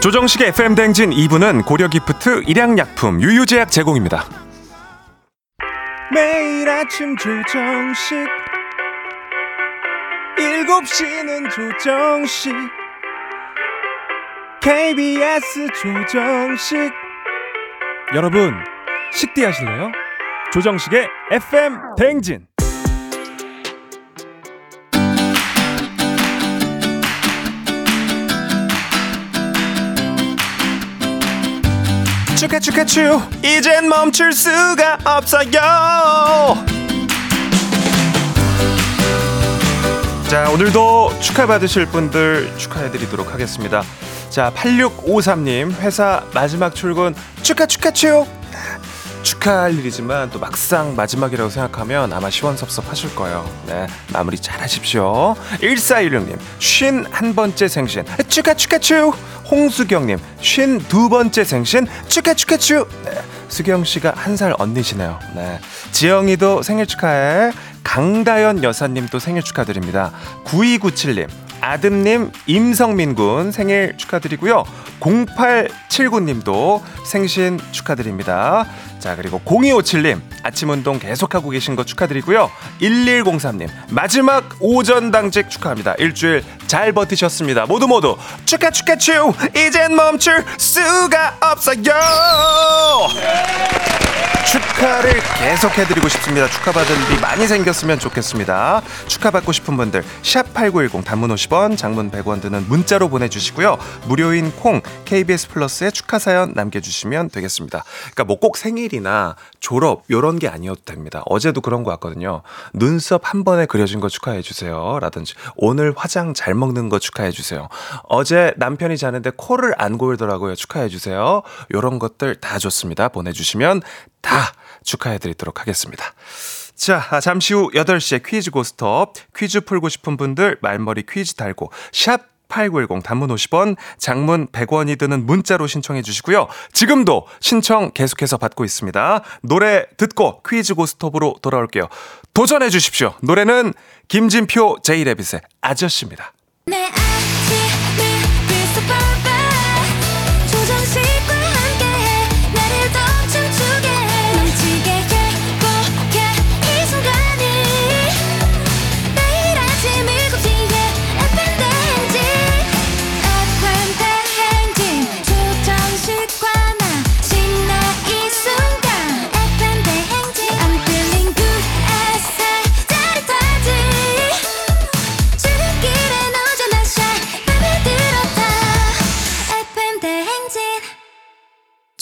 조정식의 FM 대행진 2부는 고려 기프트, 일양약품, 유유제약 제공입니다. 매일 아침 조정식 7시는 조정식 KBS 조정식. 여러분 식디 하실래요? 조정식의 FM 댕진. 축하 축하추 이젠 멈출 수가 없어요 자 오늘도 축하받으실 분들 축하해드리도록 하겠습니다 자, 8653님, 회사 마지막 출근 축하, 축하, 축! 축하할 일이지만 또 막상 마지막이라고 생각하면 아마 시원섭섭하실 거예요. 네, 마무리 잘 하십시오. 1416님, 쉰 한 번째 생신, 축하, 축하, 축! 홍수경님, 쉰 두 번째 생신, 축하, 축하, 축! 네, 수경씨가 한 살 언니시네요. 네. 지영이도 생일 축하해. 강다연 여사님도 생일 축하드립니다. 9297님, 아듬님, 임성민 군 생일 축하드리고요. 0879님도 생신 축하드립니다. 자, 그리고 0257님, 아침 운동 계속하고 계신 거 축하드리고요. 1103님, 마지막 오전 당직 축하합니다. 일주일 잘 버티셨습니다. 모두 모두 축하, 축하, 축! 이젠 멈출 수가 없어요! 축하를 계속 해드리고 싶습니다. 축하받을 일이 많이 생겼으면 좋겠습니다. 축하받고 싶은 분들 샵8910 단문 50원 장문 100원 드는 문자로 보내주시고요. 무료인 콩 KBS 플러스에 축하 사연 남겨주시면 되겠습니다. 그러니까 뭐 꼭 생일이 나 졸업 요런 게 아니어도 됩니다. 어제도 그런 거 왔거든요. 눈썹 한 번에 그려진 거 축하해 주세요. 라든지 오늘 화장 잘 먹는 거 축하해 주세요. 어제 남편이 자는데 코를 안 골더라고요. 축하해 주세요. 요런 것들 다 좋습니다. 보내 주시면 다 축하해 드리도록 하겠습니다. 자, 아, 잠시 후 8시에 퀴즈 고스톱. 퀴즈 풀고 싶은 분들 말머리 퀴즈 달고 샵 8910 단문 50원, 장문 100원이 드는 문자로 신청해 주시고요. 지금도 신청 계속해서 받고 있습니다. 노래 듣고 퀴즈 고스톱으로 돌아올게요. 도전해 주십시오. 노래는 김진표 제이레빗의 아저씨입니다. 내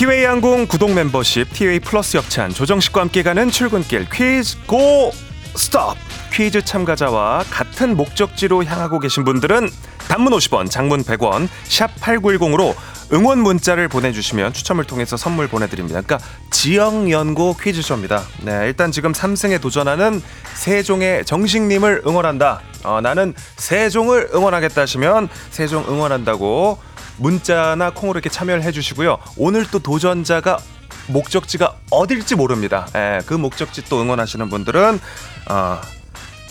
티웨이 항공 구독 멤버십 티웨이 플러스 협찬 조정식과 함께 가는 출근길 퀴즈 고 스톱! 퀴즈 참가자와 같은 목적지로 향하고 계신 분들은 단문 50원 장문 100원 샵 8910으로 응원 문자를 보내주시면 추첨을 통해서 선물 보내드립니다. 그러니까 지역연고 퀴즈쇼입니다. 네 일단 지금 3승에 도전하는 세종의 정식님을 응원한다. 어, 나는 세종을 응원하겠다 하시면 세종 응원한다고 문자나 콩으로 이렇게 참여를 해주시고요. 오늘 또 도전자가 목적지가 어딜지 모릅니다. 예, 그 목적지 또 응원하시는 분들은 어,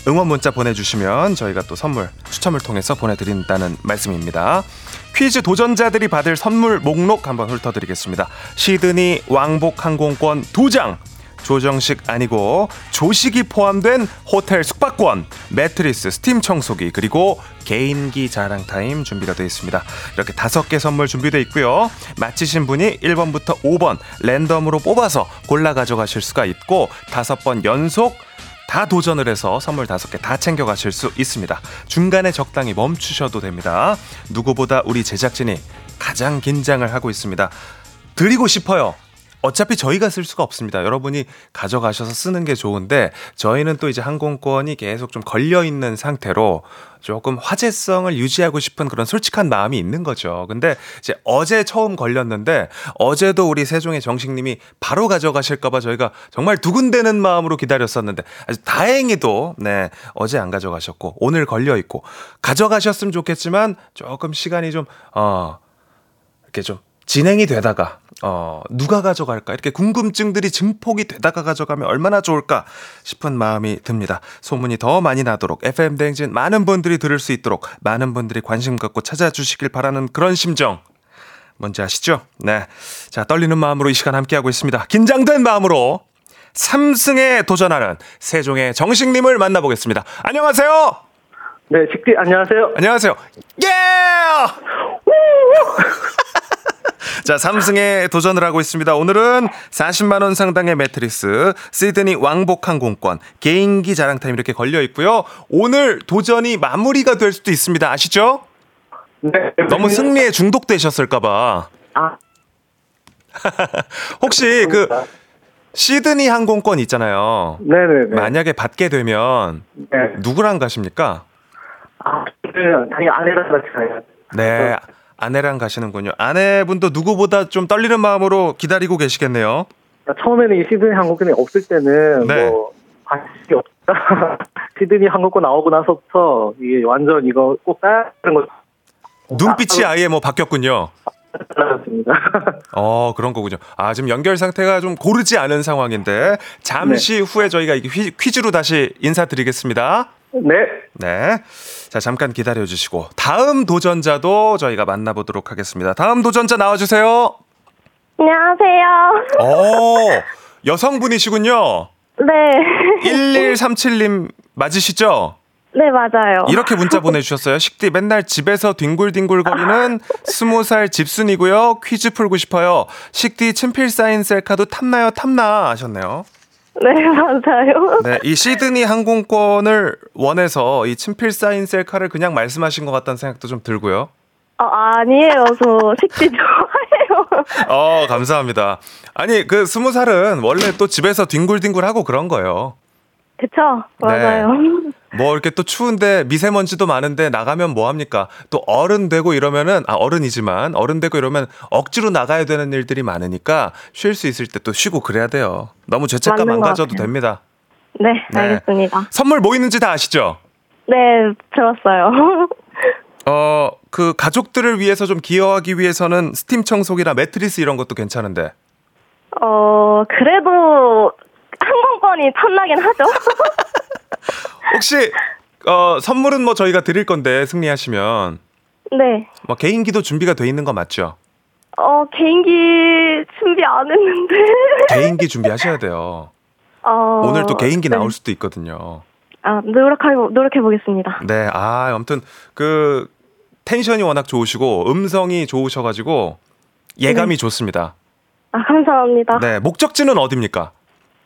응원 문자 보내주시면 저희가 또 선물 추첨을 통해서 보내드린다는 말씀입니다. 퀴즈 도전자들이 받을 선물 목록 한번 훑어드리겠습니다. 시드니 왕복 항공권 2장 조정식 아니고 조식이 포함된 호텔 숙박권, 매트리스, 스팀 청소기 그리고 개인기 자랑 타임 준비가 되어 있습니다. 이렇게 다섯 개 선물 준비되어 있고요. 맞히신 분이 1번부터 5번 랜덤으로 뽑아서 골라 가져가실 수가 있고 다섯 번 연속 다 도전을 해서 선물 다섯 개 다 챙겨 가실 수 있습니다. 중간에 적당히 멈추셔도 됩니다. 누구보다 우리 제작진이 가장 긴장을 하고 있습니다. 드리고 싶어요. 어차피 저희가 쓸 수가 없습니다. 여러분이 가져가셔서 쓰는 게 좋은데 저희는 또 이제 항공권이 계속 좀 걸려 있는 상태로 조금 화제성을 유지하고 싶은 그런 솔직한 마음이 있는 거죠. 근데 이제 어제 처음 걸렸는데 어제도 우리 세종의 정식님이 바로 가져가실까봐 저희가 정말 두근대는 마음으로 기다렸었는데 아주 다행히도 네 어제 안 가져가셨고 오늘 걸려 있고 가져가셨으면 좋겠지만 조금 시간이 좀어 이렇게 좀 진행이 되다가 어 누가 가져갈까 이렇게 궁금증들이 증폭이 되다가 가져가면 얼마나 좋을까 싶은 마음이 듭니다. 소문이 더 많이 나도록 FM 대행진 많은 분들이 들을 수 있도록 많은 분들이 관심 갖고 찾아주시길 바라는 그런 심정 뭔지 아시죠? 네. 자, 떨리는 마음으로 이 시간 함께하고 있습니다. 긴장된 마음으로 3승에 도전하는 세종의 정식님을 만나보겠습니다. 안녕하세요! 네, 식디 안녕하세요. 안녕하세요. 예! 자, 3승에 도전을 하고 있습니다. 오늘은 40만 원 상당의 매트리스, 시드니 왕복 항공권, 개인기 자랑 타임 이렇게 걸려 있고요. 오늘 도전이 마무리가 될 수도 있습니다. 아시죠? 네. 너무 승리에 중독되셨을까 봐. 아, 혹시 그 시드니 항공권 있잖아요. 네네네. 만약에 받게 되면 네. 누구랑 가십니까? 아, 저는 당연히 아내랑 같이 가요. 네. 아내랑 가시는군요. 아내분도 누구보다 좀 떨리는 마음으로 기다리고 계시겠네요. 그러니까 처음에는 이 시드니 항공권이 없을 때는 네. 뭐 관심이 없다. 시드니 항공권 나오고 나서부터 이게 완전 이거 꼭 따야 하는 거 눈빛이 아예 뭐 바뀌었군요. 달라졌습니다. 어, 그런 거군요. 아, 지금 연결 상태가 좀 고르지 않은 상황인데 잠시 후에 저희가 이게 퀴- 퀴즈로 다시 인사드리겠습니다. 네. 네. 자, 잠깐 기다려 주시고 다음 도전자도 저희가 만나보도록 하겠습니다. 다음 도전자 나와 주세요. 안녕하세요. 어, 여성분이시군요. 네. 1137님 맞으시죠? 네, 맞아요. 이렇게 문자 보내주셨어요. 식디 맨날 집에서 딩굴딩굴거리는 스무 살 집순이고요. 퀴즈 풀고 싶어요. 식디 친필 사인 셀카도 탐나요 탐나 하셨네요. 네, 맞아요. 네, 이 시드니 항공권을 원해서 이 친필 사인 셀카를 그냥 말씀하신 것 같다는 생각도 좀 들고요. 어, 아니에요. 저 식지 좋아해요. 어, 감사합니다. 아니, 그 스무 살은 원래 또 집에서 뒹굴뒹굴 하고 그런 거예요. 그쵸? 맞아요. 뭐 이렇게 또 추운데 미세먼지도 많은데 나가면 뭐 합니까? 또 어른 되고 이러면은 아 어른이지만 어른 되고 이러면 억지로 나가야 되는 일들이 많으니까 쉴 수 있을 때 또 쉬고 그래야 돼요. 너무 죄책감 안것 가져도 같아요. 됩니다. 네, 네. 알겠습니다. 선물 뭐 있는지 다 아시죠? 네, 들었어요. 어, 그 가족들을 위해서 좀 기여하기 위해서는 스팀 청소기나 매트리스 이런 것도 괜찮은데. 어, 그래도 항공권이 탐나긴 하죠? 혹시 어, 선물은 뭐 저희가 드릴 건데 승리하시면 네. 뭐 개인기도 준비가 돼 있는 거 맞죠? 어, 개인기 준비 안 했는데. 개인기 준비하셔야 돼요. 어, 오늘 또 개인기 네. 나올 수도 있거든요. 아, 노력해, 노력해 보겠습니다. 네, 아, 아무튼 그 텐션이 워낙 좋으시고 음성이 좋으셔 가지고 예감이 좋습니다. 아, 감사합니다. 네, 목적지는 어디입니까?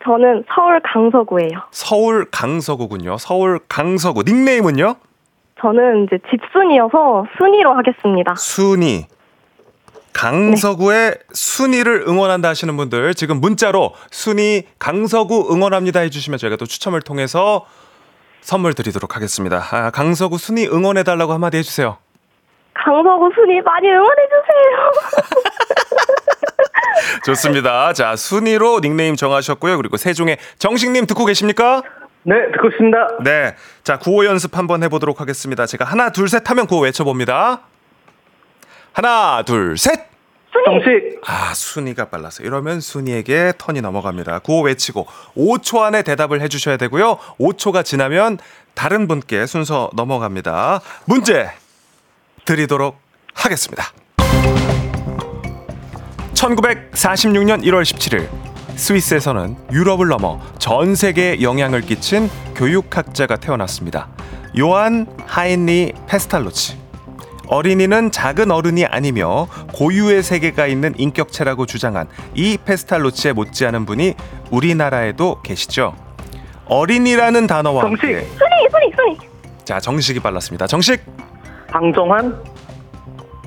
저는 서울 강서구예요. 서울 강서구군요. 서울 강서구 닉네임은요? 저는 이제 집순이어서 순이로 하겠습니다. 순이. 강서구의 순이를 응원한다 하시는 분들 지금 문자로 순이 강서구 응원합니다 해주시면 저희가 또 추첨을 통해서 선물 드리도록 하겠습니다. 아, 강서구 순이 응원해달라고 한마디 해주세요. 강서구 순이 많이 응원해주세요. 좋습니다. 자, 순위로 닉네임 정하셨고요. 그리고 세종의 정식님 듣고 계십니까? 네, 듣고 있습니다. 네. 자, 구호 연습 한번 해보도록 하겠습니다. 제가 하나, 둘, 셋 하면 구호 외쳐봅니다. 하나, 둘, 셋! 정식. 아, 순위가 빨라서. 이러면 순위에게 턴이 넘어갑니다. 구호 외치고 5초 안에 대답을 해주셔야 되고요. 5초가 지나면 다른 분께 순서 넘어갑니다. 문제 드리도록 하겠습니다. 1946년 1월 17일 스위스에서는 유럽을 넘어 전 세계에 영향을 끼친 교육학자가 태어났습니다. 요한 하인리 페스탈로치. 어린이는 작은 어른이 아니며 고유의 세계가 있는 인격체라고 주장한 이 페스탈로치에 못지않은 분이 우리나라에도 계시죠. 어린이라는 단어와 정식. 함께 순이, 순이, 순이. 자 정식이 빨랐습니다. 정식 방정환.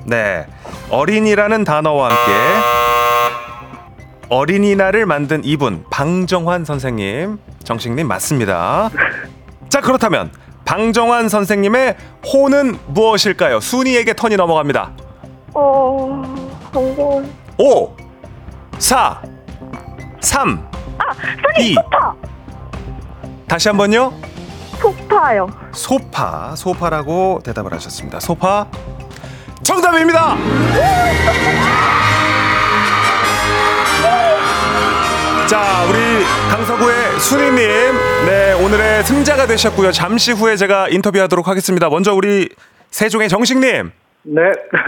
네. 어린이라는 단어와 함께 어린이날을 만든 이분 방정환 선생님, 정식님 맞습니다. 자 그렇다면 방정환 선생님의 호는 무엇일까요? 순이에게 턴이 넘어갑니다. 어, 방송. 5 4 3 2 소파! 다시 한번요. 소파요. 소파, 소파라고 대답을 하셨습니다. 소파 정답입니다. 자, 우리 강서구의 순이님, 네 오늘의 승자가 되셨고요. 잠시 후에 제가 인터뷰하도록 하겠습니다. 먼저 우리 세종의 정식님, 네.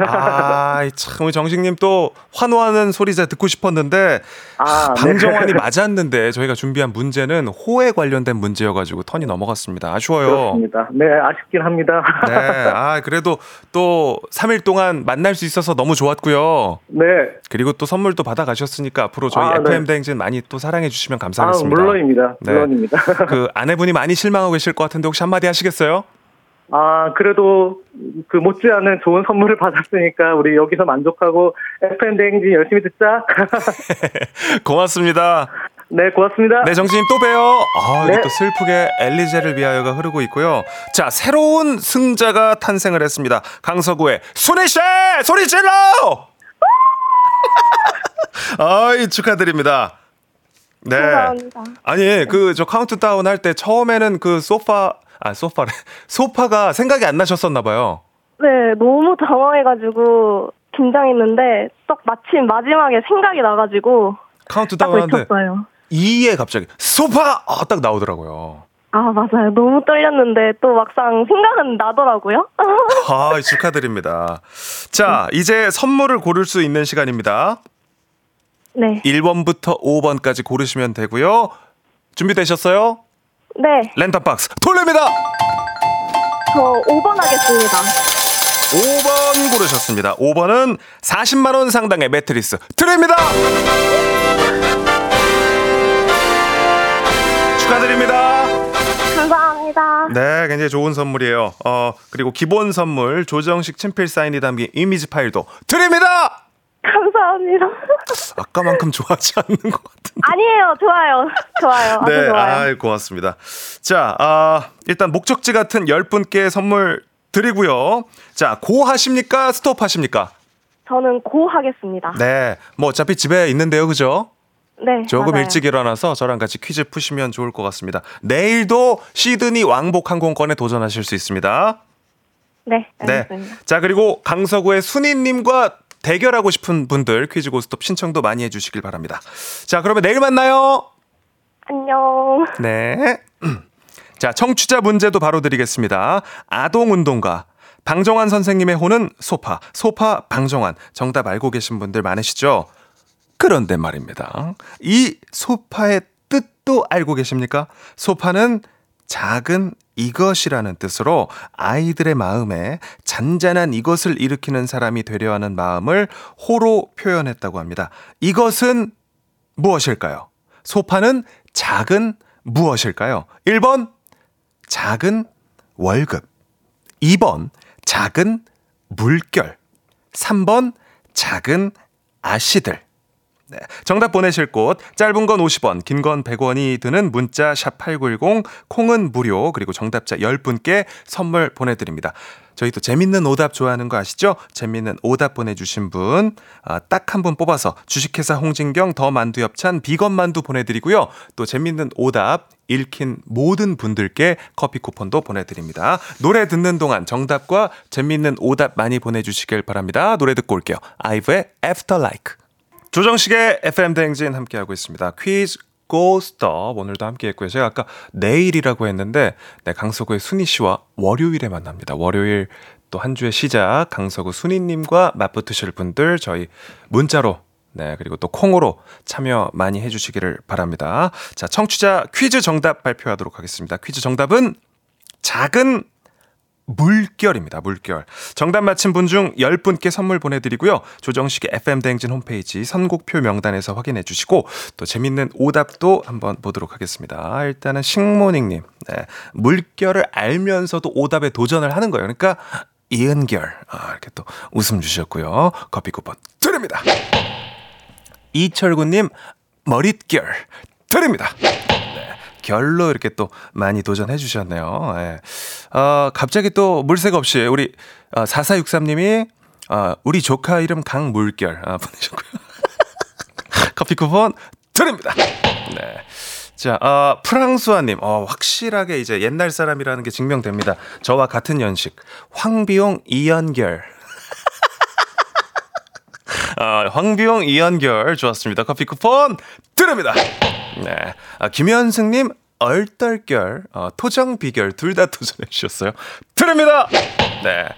아, 참 우리 정식님 또 환호하는 소리 잘 듣고 싶었는데 아, 네. 방정환이 맞았는데 저희가 준비한 문제는 호에 관련된 문제여가지고 턴이 넘어갔습니다. 아쉬워요. 그렇습니다. 네, 아쉽긴 합니다. 네, 아 그래도 또 3일 동안 만날 수 있어서 너무 좋았고요. 네. 그리고 또 선물도 받아가셨으니까 앞으로 저희 아, 네. FM 대행진 많이 또 사랑해 주시면 아, 감사하겠습니다. 물론입니다. 네. 물론입니다. 그 아내분이 많이 실망하고 계실 것 같은데 혹시 한마디 하시겠어요? 아, 그래도 그 못지않은 좋은 선물을 받았으니까 우리 여기서 만족하고 FM 대행진 열심히 듣자. 고맙습니다. 네, 고맙습니다. 네, 정신님 또 봬요. 아, 이게 네. 또 슬프게 엘리제를 위하여가 흐르고 있고요. 자, 새로운 승자가 탄생을 했습니다. 강서구의 순희씨! 소리 질러! 아이, 축하드립니다. 네. 감사합니다. 아니, 그, 저 카운트다운 할 때 처음에는 그 소파, 아, 소파래. 소파가 생각이 안 나셨었나 봐요. 네, 너무 당황해가지고 긴장했는데 딱 마침 마지막에 생각이 나가지고 딱 카운트다운 하는데 외쳤어요. 2에 갑자기 소파! 아, 딱 나오더라고요. 아, 맞아요. 너무 떨렸는데 또 막상 생각은 나더라고요. 아, 축하드립니다. 자, 이제 선물을 고를 수 있는 시간입니다. 네. 1번부터 5번까지 고르시면 되고요. 준비되셨어요? 네, 랜턴 박스 돌립니다. 저 5번 하겠습니다. 5번 고르셨습니다. 5번은 40만 원 상당의 매트리스 드립니다. 축하드립니다. 감사합니다. 네, 굉장히 좋은 선물이에요. 어, 그리고 기본 선물 조정식 친필 사인이 담긴 이미지 파일도 드립니다. 감사합니다. 아까만큼 좋아하지 않는 것 같은데. 아니에요. 좋아요. 좋아요. 네, 좋아요. 아, 고맙습니다. 자, 아, 일단 목적지 같은 10분께 선물 드리고요. 자, 고 하십니까? 스톱 하십니까? 저는 고 하겠습니다. 네. 뭐 어차피 집에 있는데요. 그죠? 네. 조금 맞아요. 일찍 일어나서 저랑 같이 퀴즈 푸시면 좋을 것 같습니다. 내일도 시드니 왕복 항공권에 도전하실 수 있습니다. 네, 네. 알겠습니다. 자, 그리고 강서구의 순이 님과 대결하고 싶은 분들 퀴즈 고스톱 신청도 많이 해주시길 바랍니다. 자, 그러면 내일 만나요. 안녕. 네. 자, 청취자 문제도 바로 드리겠습니다. 아동 운동가. 방정환 선생님의 호는 소파. 소파 방정환. 정답 알고 계신 분들 많으시죠? 그런데 말입니다. 이 소파의 뜻도 알고 계십니까? 소파는 작은 이것이라는 뜻으로 아이들의 마음에 잔잔한 이것을 일으키는 사람이 되려 하는 마음을 호로 표현했다고 합니다. 이것은 무엇일까요? 소파는 작은 무엇일까요? 1번 작은 월급 2번 작은 물결 3번 작은 아씨들 네, 정답 보내실 곳 짧은 건 50원, 긴 건 100원이 드는 문자 샵 8910 콩은 무료 그리고 정답자 10분께 선물 보내 드립니다. 저희 또 재밌는 오답 좋아하는 거 아시죠? 재밌는 오답 보내 주신 분 딱 한분 뽑아서 주식회사 홍진경 더 만두 엽찬 비건 만두 보내 드리고요. 또 재밌는 오답 읽힌 모든 분들께 커피 쿠폰도 보내드립니다. 노래 듣는 동안 정답과 재밌는 오답 많이 보내주시길 바랍니다. 노래 듣고 올게요. 아이브의 After Like. 조정식의 FM 대행진 함께하고 있습니다. 퀴즈 고스톱 오늘도 함께했고요. 제가 아까 내일이라고 했는데 네, 강서구의 순희 씨와 월요일에 만납니다. 월요일 또 한 주의 시작 강서구 순희님과 맞붙으실 분들 저희 문자로 네 그리고 또 콩으로 참여 많이 해주시기를 바랍니다. 자 청취자 퀴즈 정답 발표하도록 하겠습니다. 퀴즈 정답은 작은 물결입니다. 물결. 정답 맞힌 분 중 10분께 선물 보내드리고요. 조정식의 FM대행진 홈페이지 선곡표 명단에서 확인해 주시고 또 재밌는 오답도 한번 보도록 하겠습니다. 일단은 식모닝님. 네. 물결을 알면서도 오답에 도전을 하는 거예요. 그러니까 이은결. 아, 이렇게 또 웃음 주셨고요. 커피 쿠폰 드립니다. 이철구님 머릿결 드립니다. 결로 이렇게 또 많이 도전해 주셨네요. 예. 어, 갑자기 또 물색 없이 우리 어, 4463님이 어, 우리 조카 이름 강물결 아, 보내셨고요. 커피 쿠폰 드립니다. 네. 자, 어, 프랑스와님, 어, 확실하게 이제 옛날 사람이라는 게 증명됩니다. 저와 같은 연식. 황비용 이연결. 아, 황비용 이연결 좋았습니다. 커피 쿠폰 드립니다. 네. 아, 김현승님 얼떨결, 어, 토정 비결 둘 다 도전해 주셨어요. 드립니다. 네.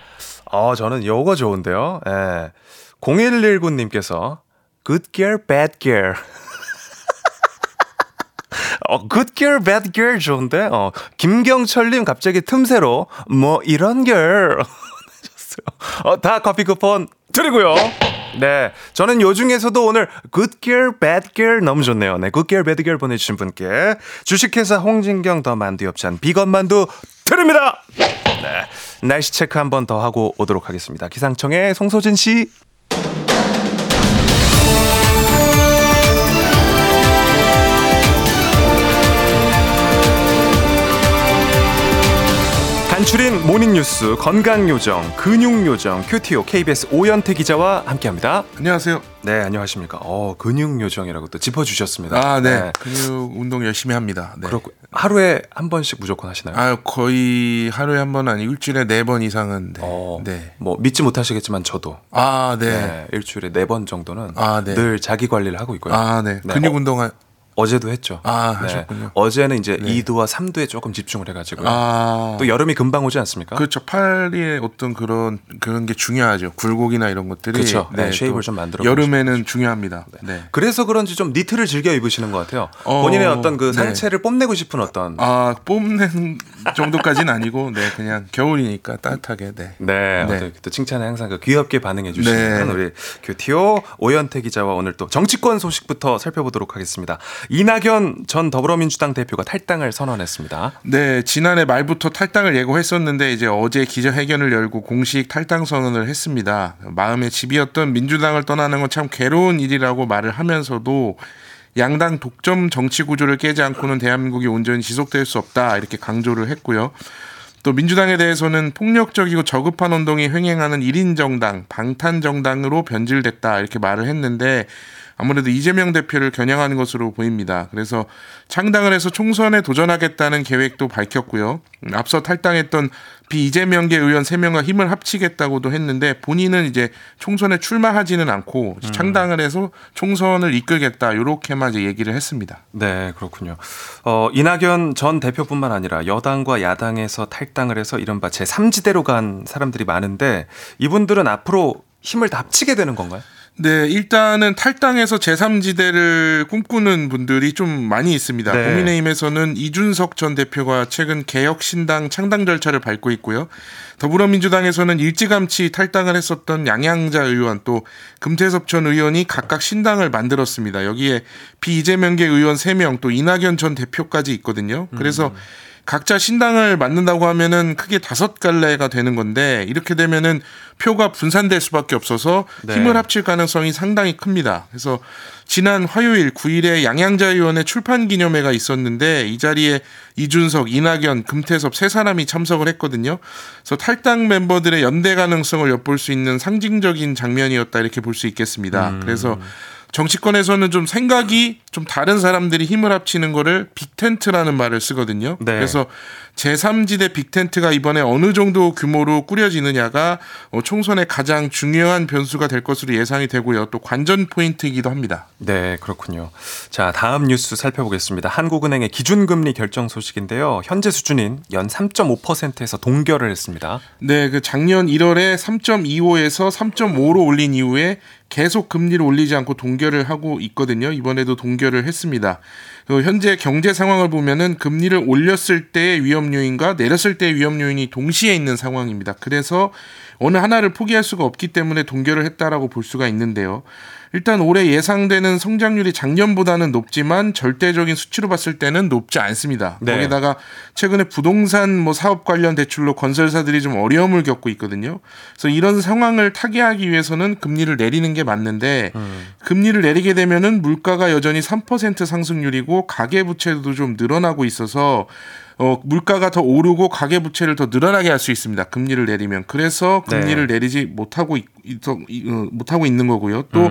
어, 저는 요거 좋은데요. 예. 0119님께서 good girl, bad girl. 어, good girl, bad girl 좋은데? 어, 김경철님 갑자기 틈새로 뭐 이런 girl. 어, 다 커피 쿠폰 드리고요. 네. 저는 요 중에서도 오늘 good girl, bad girl 너무 좋네요. 네. good girl, bad girl 보내주신 분께 주식회사 홍진경 더 만두 엽찬 비건 만두 드립니다. 네. 날씨 체크 한 번 더 하고 오도록 하겠습니다. 기상청의 송소진 씨. 모닝뉴스 건강요정 근육요정 큐티오 KBS 오연태 기자와 함께합니다. 안녕하세요. 네 안녕하십니까. 어 근육요정이라고 또 짚어주셨습니다. 아, 네. 근육 운동 열심히 합니다. 네. 그렇고 하루에 한 번씩 무조건 하시나요? 아, 거의 하루에 한 번 아니 일주일에 네 번 이상은 네. 어, 네. 뭐 믿지 못하시겠지만 저도 아, 네. 네, 일주일에 네 번 정도는 아, 네. 늘 자기 관리를 하고 있고요. 아, 네. 네. 근육 어, 운동 하 어제도 했죠. 아, 네. 하셨군요. 어제는 이제 네. 2도와 3도에 조금 집중을 해가지고요. 아. 또 여름이 금방 오지 않습니까? 그렇죠. 팔의 어떤 그런 그런 게 중요하죠. 굴곡이나 이런 것들이 그렇죠. 네, 또 쉐입을 좀 만들어 여름에는 중요합니다. 네. 그래서 그런지 좀 니트를 즐겨 입으시는 것 같아요. 어, 본인의 어떤 그 네. 상체를 뽐내고 싶은 어떤 아, 뽐내는 정도까지는 아니고 네, 그냥 겨울이니까 따뜻하게 네. 네, 네. 또 칭찬에 항상 그 귀엽게 반응해 주시는 네. 우리 교티오 오연태 기자와 오늘 또 정치권 소식부터 살펴보도록 하겠습니다. 이낙연 전 더불어민주당 대표가 탈당을 선언했습니다. 네, 지난해 말부터 탈당을 예고했었는데 이제 어제 기자회견을 열고 공식 탈당 선언을 했습니다. 마음의 집이었던 민주당을 떠나는 건 참 괴로운 일이라고 말을 하면서도 양당 독점 정치 구조를 깨지 않고는 대한민국이 온전히 지속될 수 없다 이렇게 강조를 했고요. 또 민주당에 대해서는 폭력적이고 저급한 운동이 횡행하는 1인 정당, 방탄 정당으로 변질됐다 이렇게 말을 했는데 아무래도 이재명 대표를 겨냥하는 것으로 보입니다. 그래서 창당을 해서 총선에 도전하겠다는 계획도 밝혔고요. 음, 앞서 탈당했던 비이재명계 의원 3명과 힘을 합치겠다고도 했는데 본인은 이제 총선에 출마하지는 않고 창당을 해서 총선을 이끌겠다 이렇게만 이제 얘기를 했습니다. 네, 그렇군요. 어, 이낙연 전 대표뿐만 아니라 여당과 야당에서 탈당을 해서 이른바 제3지대로 간 사람들이 많은데 이분들은 앞으로 힘을 다 합치게 되는 건가요? 네, 일단은 탈당해서 제3지대를 꿈꾸는 분들이 좀 많이 있습니다. 네. 국민의힘에서는 이준석 전 대표가 최근 개혁신당 창당 절차를 밟고 있고요. 더불어민주당에서는 일찌감치 탈당을 했었던 양양자 의원 또 금태섭 전 의원이 각각 신당을 만들었습니다. 여기에 비이재명계 의원 3명 또 이낙연 전 대표까지 있거든요. 그래서 각자 신당을 만든다고 하면은 크게 다섯 갈래가 되는 건데 이렇게 되면은 표가 분산될 수밖에 없어서 네. 힘을 합칠 가능성이 상당히 큽니다. 그래서 지난 화요일 9일에 양양자 의원의 출판 기념회가 있었는데 이 자리에 이준석, 이낙연, 금태섭 세 사람이 참석을 했거든요. 그래서 탈당 멤버들의 연대 가능성을 엿볼 수 있는 상징적인 장면이었다 이렇게 볼 수 있겠습니다. 그래서 정치권에서는 좀 생각이 좀 다른 사람들이 힘을 합치는 거를 빅텐트라는 말을 쓰거든요. 네. 그래서 제3지대 빅텐트가 이번에 어느 정도 규모로 꾸려지느냐가 어, 총선의 가장 중요한 변수가 될 것으로 예상이 되고요. 또 관전 포인트이기도 합니다. 네, 그렇군요. 자, 다음 뉴스 살펴보겠습니다. 한국은행의 기준금리 결정 소식인데요. 현재 수준인 연 3.5%에서 동결을 했습니다. 네, 그 작년 1월에 3.25에서 3.5로 올린 이후에 계속 금리를 올리지 않고 동결을 하고 있거든요. 이번에도 동결을 했습니다. 그 현재 경제 상황을 보면은 금리를 올렸을 때의 위험 요인과 내렸을 때의 위험 요인이 동시에 있는 상황입니다. 그래서 어느 하나를 포기할 수가 없기 때문에 동결을 했다라고 볼 수가 있는데요. 일단 올해 예상되는 성장률이 작년보다는 높지만 절대적인 수치로 봤을 때는 높지 않습니다. 네. 거기다가 최근에 부동산 뭐 사업 관련 대출로 건설사들이 좀 어려움을 겪고 있거든요. 그래서 이런 상황을 타개하기 위해서는 금리를 내리는 게 맞는데 금리를 내리게 되면은 물가가 여전히 3% 상승률이고 가계 부채도 좀 늘어나고 있어서 어, 물가가 더 오르고 가계 부채를 더 늘어나게 할 수 있습니다. 금리를 내리면. 그래서 금리를 내리지 못하고 있, 있, 어, 못하고 있는 거고요. 또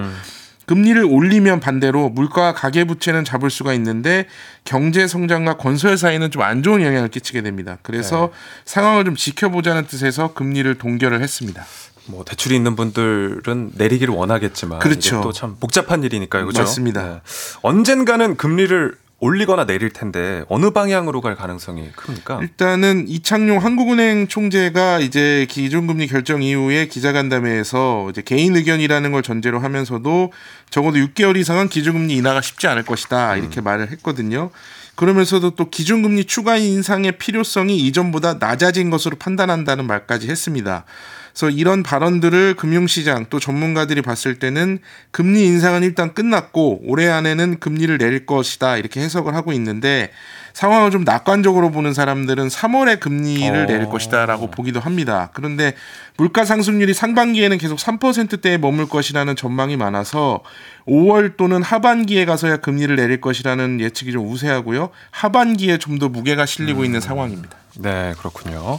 금리를 올리면 반대로 물가와 가계 부채는 잡을 수가 있는데 경제 성장과 건설 사이는 좀 안 좋은 영향을 끼치게 됩니다. 그래서 상황을 좀 지켜보자는 뜻에서 금리를 동결을 했습니다. 뭐 대출이 있는 분들은 내리기를 원하겠지만 그렇죠. 또참 복잡한 일이니까요. 그렇죠? 맞습니다. 언젠가는 금리를 올리거나 내릴 텐데 어느 방향으로 갈 가능성이 큽니까? 일단은 이창용 한국은행 총재가 이제 기준금리 결정 이후에 기자간담회에서 이제 개인 의견이라는 걸 전제로 하면서도 적어도 6개월 이상은 기준금리 인하가 쉽지 않을 것이다 이렇게 말을 했거든요. 그러면서도 또 기준금리 추가 인상의 필요성이 이전보다 낮아진 것으로 판단한다는 말까지 했습니다. 그래서 이런 발언들을 금융시장 또 전문가들이 봤을 때는 금리 인상은 일단 끝났고 올해 안에는 금리를 내릴 것이다 이렇게 해석을 하고 있는데 상황을 좀 낙관적으로 보는 사람들은 3월에 금리를 어. 내릴 것이다라고 보기도 합니다. 그런데 물가 상승률이 상반기에는 계속 3%대에 머물 것이라는 전망이 많아서 5월 또는 하반기에 가서야 금리를 내릴 것이라는 예측이 좀 우세하고요. 하반기에 좀 더 무게가 실리고 있는 상황입니다. 네, 그렇군요.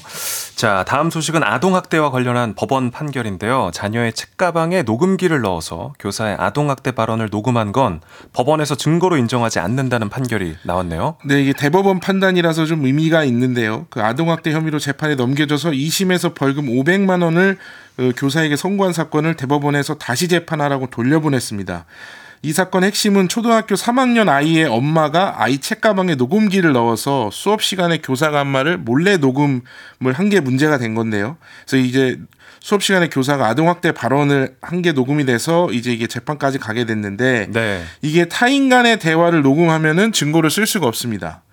자, 다음 소식은 아동학대와 관련한 법원 판결인데요. 자녀의 책가방에 녹음기를 넣어서 교사의 아동학대 발언을 녹음한 건 법원에서 증거로 인정하지 않는다는 판결이 나왔네요. 네, 이게 대법원 판단이라서 좀 의미가 있는데요. 그 아동학대 혐의로 재판에 넘겨져서 2심에서 벌금 500만 원을 어, 교사에게 선고한 사건을 대법원에서 다시 재판하라고 돌려보냈습니다. 이 사건 핵심은 초등학교 3학년 아이의 엄마가 아이 책가방에 녹음기를 넣어서 수업 시간에 교사가 한 말을 몰래 녹음을 한 게 문제가 된 건데요. 그래서 이제 수업 시간에 교사가 아동학대 발언을 한 게 녹음이 돼서 이제 이게 재판까지 가게 됐는데 네. 이게 타인 간의 대화를 녹음하면은 증거를 쓸 수가 없습니다.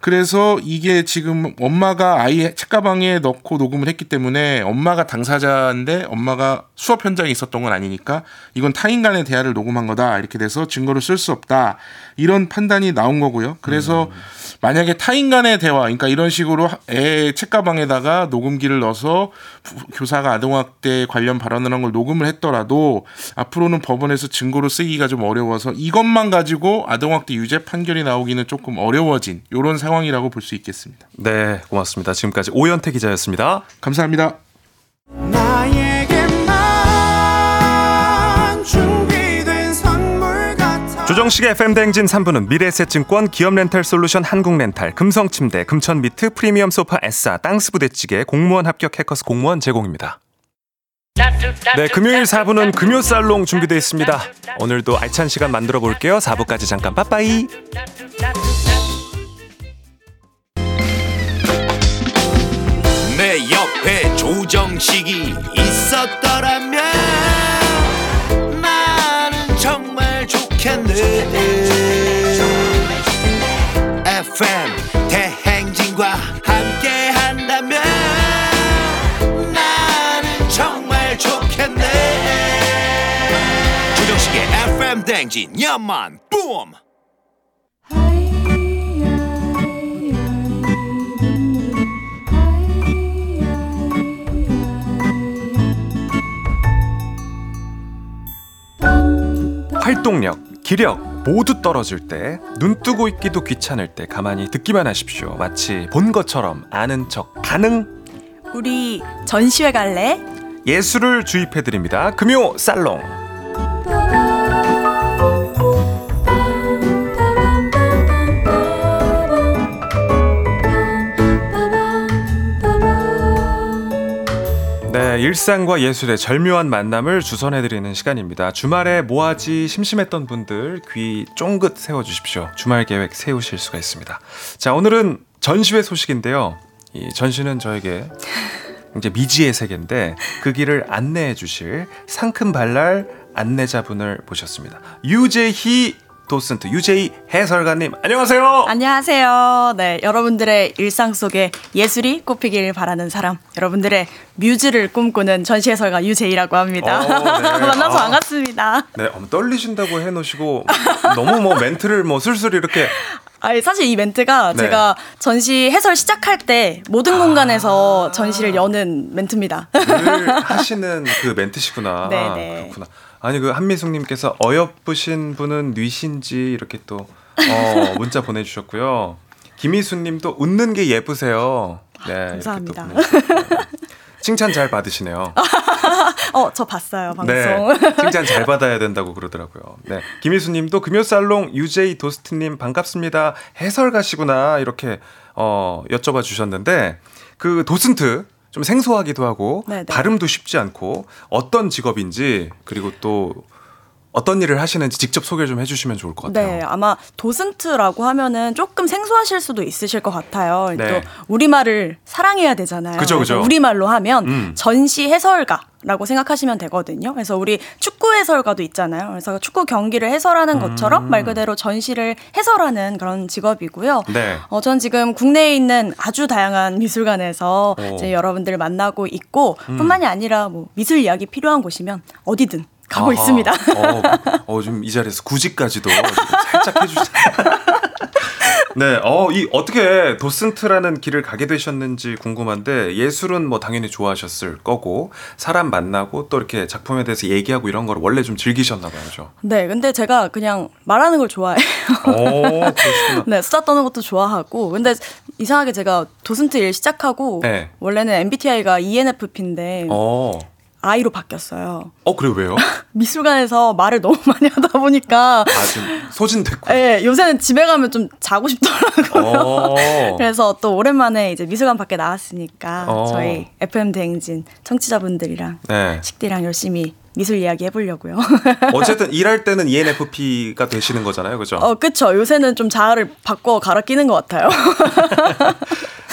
그래서 이게 지금 엄마가 아이 책가방에 넣고 녹음을 했기 때문에 엄마가 당사자인데 엄마가 수업 현장에 있었던 건 아니니까 이건 타인 간의 대화를 녹음한 거다. 이렇게 돼서 증거를 쓸 수 없다. 이런 판단이 나온 거고요. 그래서 만약에 타인 간의 대화 그러니까 이런 식으로 애 책가방에다가 녹음기를 넣어서 부- 교사가 아동학대 관련 발언을 한 걸 녹음을 했더라도 앞으로는 법원에서 증거로 쓰기가 좀 어려워서 이것만 가지고 아동학대 유죄 판결이 나오기는 조금 어려워진 이런 상황이라고 볼 수 있겠습니다. 네, 고맙습니다. 지금까지 오현태 기자였습니다. 감사합니다. 조정식의 FM 대행진 3부는 미래에셋증권, 기업렌탈솔루션 한국렌탈, 금성침대, 금천미트, 프리미엄 소파 에싸, 땅스부대찌개, 공무원 합격 해커스 공무원 제공입니다. 네, 금요일 4부는 금요살롱 준비되어 있습니다. 오늘도 알찬 시간 만들어 볼게요. 4부까지 잠깐 빠빠이. 내 옆에 조정식이 있었더라면 좋겠네. FM 대행진과 함께 한다면 나는 정말 좋겠네. 조정식의 FM 대행진 야만 뿜. 활동력, 기력 모두 떨어질 때, 눈 뜨고 있기도 귀찮을 때 가만히 듣기만 하십시오. 마치 본 것처럼 아는 척 가능 우리 전시회 갈래? 예술을 주입해 드립니다. 금요 살롱. 네, 일상과 예술의 절묘한 만남을 주선해 드리는 시간입니다. 주말에 뭐하지 심심했던 분들 귀 쫑긋 세워 주십시오. 주말 계획 세우실 수가 있습니다. 자, 오늘은 전시회 소식인데요. 이 전시는 저에게 이제 미지의 세계인데 그 길을 안내해 주실 상큼 발랄 안내자분을 모셨습니다. 유재희 도슨트 유재희 해설가님 안녕하세요. 안녕하세요. 네, 여러분들의 일상 속에 예술이 꼽히길 바라는 사람, 여러분들의 뮤즈를 꿈꾸는 전시 해설가 유재희라고 합니다. 어, 네. 만나서 아. 반갑습니다. 네, 떨리신다고 해놓으시고 너무 뭐 멘트를 뭐 술술 이렇게 아니, 사실 이 멘트가 네. 제가 전시 해설 시작할 때 모든 공간에서 전시를 여는 멘트입니다. 늘 하시는 그 멘트시구나. 네네. 그렇구나. 아니 그 한미숙님께서 어여쁘신 분은 뉘신지 이렇게 또 어, 문자 보내주셨고요. 김희수님도 웃는 게 예쁘세요. 네, 감사합니다. 칭찬 잘 받으시네요. 어, 저 봤어요, 방송. 네, 칭찬 잘 받아야 된다고 그러더라고요. 네, 김희수님도 금요살롱 유제이 도스트님 반갑습니다. 해설가시구나 이렇게 어, 여쭤봐 주셨는데 그 도슨트 좀 생소하기도 하고 네네. 발음도 쉽지 않고 어떤 직업인지 그리고 또 어떤 일을 하시는지 직접 소개를 좀 해주시면 좋을 것 같아요. 네, 아마 도슨트라고 하면은 조금 생소하실 수도 있으실 것 같아요. 네. 또 우리말을 사랑해야 되잖아요. 그죠, 그죠. 우리말로 하면 음. 전시 해설가 라고 생각하시면 되거든요. 그래서 우리 축구 해설가도 있잖아요. 그래서 축구 경기를 해설하는 것처럼 음. 말 그대로 전시를 해설하는 그런 직업이고요. 네. 어, 전 지금 국내에 있는 아주 다양한 미술관에서 오. 이제 여러분들 만나고 있고, 음. 뿐만이 아니라 뭐 미술 이야기 필요한 곳이면 어디든 가고 아하. 있습니다. 어, 어, 좀이 자리에서 구직까지도 지금 살짝 해주시죠. 네, 어, 이 어떻게 도슨트라는 길을 가게 되셨는지 궁금한데 예술은 뭐 당연히 좋아하셨을 거고 사람 만나고 또 이렇게 작품에 대해서 얘기하고 이런 걸 원래 좀 즐기셨나 봐요? 네, 근데 제가 그냥 말하는 걸 좋아해요. 오, 그러시구나. 네, 수다 떠는 것도 좋아하고. 근데 이상하게 제가 도슨트 일 시작하고 네. 원래는 MBTI가 ENFP인데 어, I로 바뀌었어요. 어 그래 왜요? 미술관에서 말을 너무 많이 하다 보니까 아, 좀 소진됐고. 예, 요새는 집에 가면 좀 자고 싶더라고요. 어. 그래서 또 오랜만에 이제 미술관 밖에 나왔으니까 어. 저희 FM 대행진 청취자분들이랑 네. 식디랑 열심히 미술 이야기 해보려고요. 어쨌든 일할 때는 ENFP가 되시는 거잖아요, 그죠? 어, 그쵸. 요새는 좀 자아를 바꿔 갈아 끼는 것 같아요.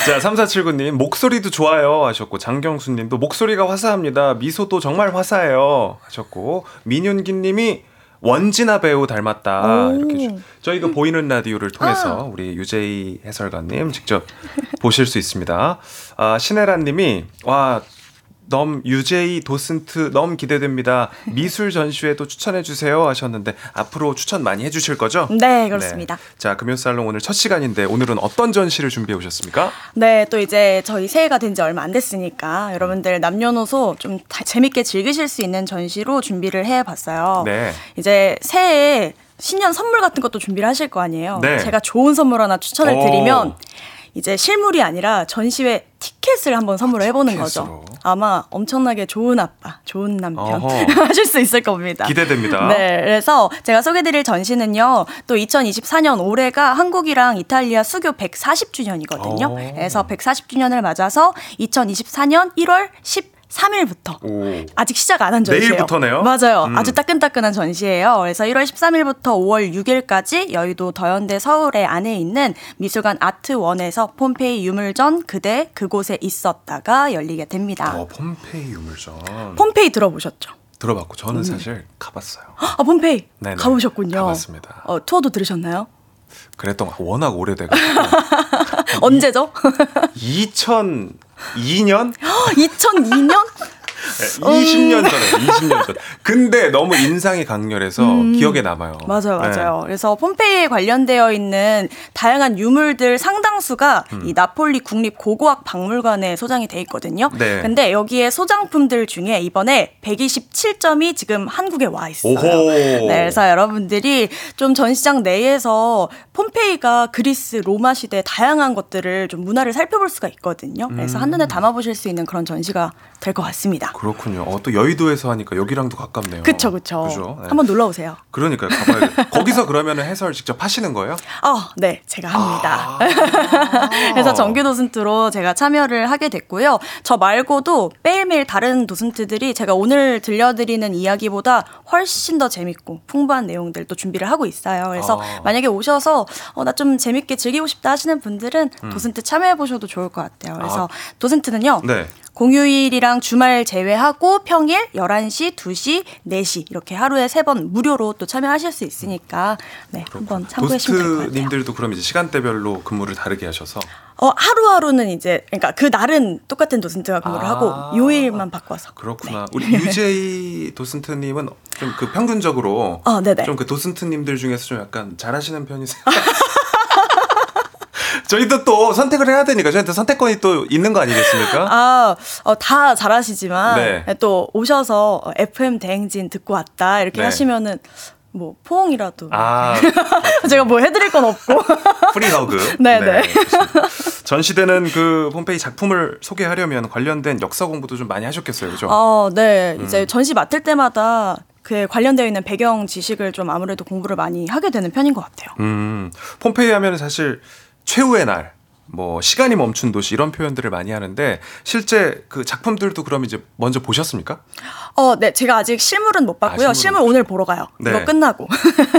자, 3479님, 목소리도 좋아요 하셨고, 장경수님도 목소리가 화사합니다. 미소도 정말 화사해요 하셨고, 민윤기 님이 원진아 배우 닮았다. 오. 이렇게 주- 저희가 보이는 라디오를 통해서 우리 유재희 해설가님 직접 보실 수 있습니다. 아, 신혜란 님이, 와, 넘 유제이 도슨트 너무 기대됩니다. 미술 전시회도 추천해 주세요 하셨는데 앞으로 추천 많이 해주실 거죠? 네, 그렇습니다. 자 금요살롱 오늘 첫 시간인데 오늘은 어떤 전시를 준비해 오셨습니까? 네, 또 이제 저희 새해가 된 지 얼마 안 됐으니까 여러분들 남녀노소 좀다 재밌게 즐기실 수 있는 전시로 준비를 해봤어요. 네. 이제 새해에 신년 선물 같은 것도 준비를 하실 거 아니에요. 네. 제가 좋은 선물 하나 추천을 오. 드리면 이제 실물이 아니라 전시회 티켓을 한번 선물을 해보는. 거죠. 아마 엄청나게 좋은 아빠, 좋은 남편. 하실 수 있을 겁니다. 기대됩니다. 네, 그래서 제가 소개드릴 전시는요. 또 2024년 올해가 한국이랑 이탈리아 수교 140주년이거든요. 오. 그래서 140주년을 맞아서 2024년 1월 13일부터 오. 아직 시작 안 한 전시예요. 내일부터네요? 맞아요. 음. 아주 따끈따끈한 전시예요. 그래서 1월 13일부터 5월 6일까지 여의도 더현대 서울에 안에 있는 미술관 아트원에서 폼페이 유물전 그대 그곳에 있었다가 열리게 됩니다. 어, 폼페이 유물전 폼페이 들어보셨죠? 들어봤고 저는 사실 가봤어요. 아 폼페이 네네. 가보셨군요. 가봤습니다. 어, 투어도 들으셨나요? 그랬던 거 워낙 오래돼가지고 언제죠? 2002년 2002년? 20년 전에 20년 전. 근데 너무 인상이 강렬해서 기억에 남아요. 음. 맞아요, 네. 맞아요. 그래서 폼페이에 관련되어 있는 다양한 유물들 상당수가 음. 이 나폴리 국립 고고학 박물관에 소장이 돼 있거든요. 네. 근데 여기에 소장품들 중에 이번에 127점이 지금 한국에 와 있어요. 네, 그래서 여러분들이 좀 전시장 내에서 폼페이가 그리스 로마 시대 다양한 것들을 좀 문화를 살펴볼 수가 있거든요. 그래서 음. 한눈에 담아보실 수 있는 그런 전시가 될 것 같습니다. 그렇군요. 어, 또 여의도에서 하니까 여기랑도 가깝네요. 그쵸, 그쵸. 그죠? 네. 한번 놀러 오세요. 그러니까요. 가봐야 거기서 그러면 해설 직접 하시는 거예요? 아, 네, 제가 합니다. 아. 그래서 정규 도슨트로 제가 참여를 하게 됐고요. 저 말고도 매일매일 다른 도슨트들이 제가 오늘 들려드리는 이야기보다 훨씬 더 재밌고 풍부한 내용들 또 준비를 하고 있어요. 그래서 아. 만약에 오셔서 어, 나 좀 재밌게 즐기고 싶다 하시는 분들은 음. 도슨트 참여해 보셔도 좋을 것 같아요. 그래서 도슨트는요. 네. 공휴일이랑 주말 제외하고 평일 11시, 2시, 4시 이렇게 하루에 세 번 무료로 또 참여하실 수 있으니까 네, 한번 참고해 주시면 될 것 같아요. 도스트님들도 그럼 이제 시간대별로 근무를 다르게 하셔서 어, 하루하루는 이제, 그러니까 그 날은 똑같은 도슨트가 근무를 아. 하고, 요일만 바꿔서. 그렇구나. 우리 유제이 도슨트님은 좀 그 평균적으로 어, 네네. 좀그 도슨트님들 중에서 좀 약간 잘하시는 편이세요? 저희도 또 선택을 해야 되니까 저희한테 선택권이 또 있는 거 아니겠습니까? 아, 어, 다 잘하시지만, 네. 또 오셔서 어, FM 대행진 듣고 왔다, 이렇게 네. 하시면은, 뭐, 포옹이라도. 아, 제가 뭐 해드릴 건 없고. 프리허그. 네네. 좋습니다. 전시되는 그 홈페이지 작품을 소개하려면 관련된 역사 공부도 좀 많이 하셨겠어요, 그죠? 어, 네. 음. 이제 전시 맡을 때마다 그에 관련되어 있는 배경 지식을 좀 아무래도 공부를 많이 하게 되는 편인 것 같아요. 음, 폼페이 하면 사실 최후의 날, 뭐 시간이 멈춘 도시 이런 표현들을 많이 하는데 실제 그 작품들도 그럼 이제 먼저 보셨습니까? 어, 네, 제가 아직 실물은 못 봤고요. 아, 실물 오늘 보러 가요. 네. 이거 끝나고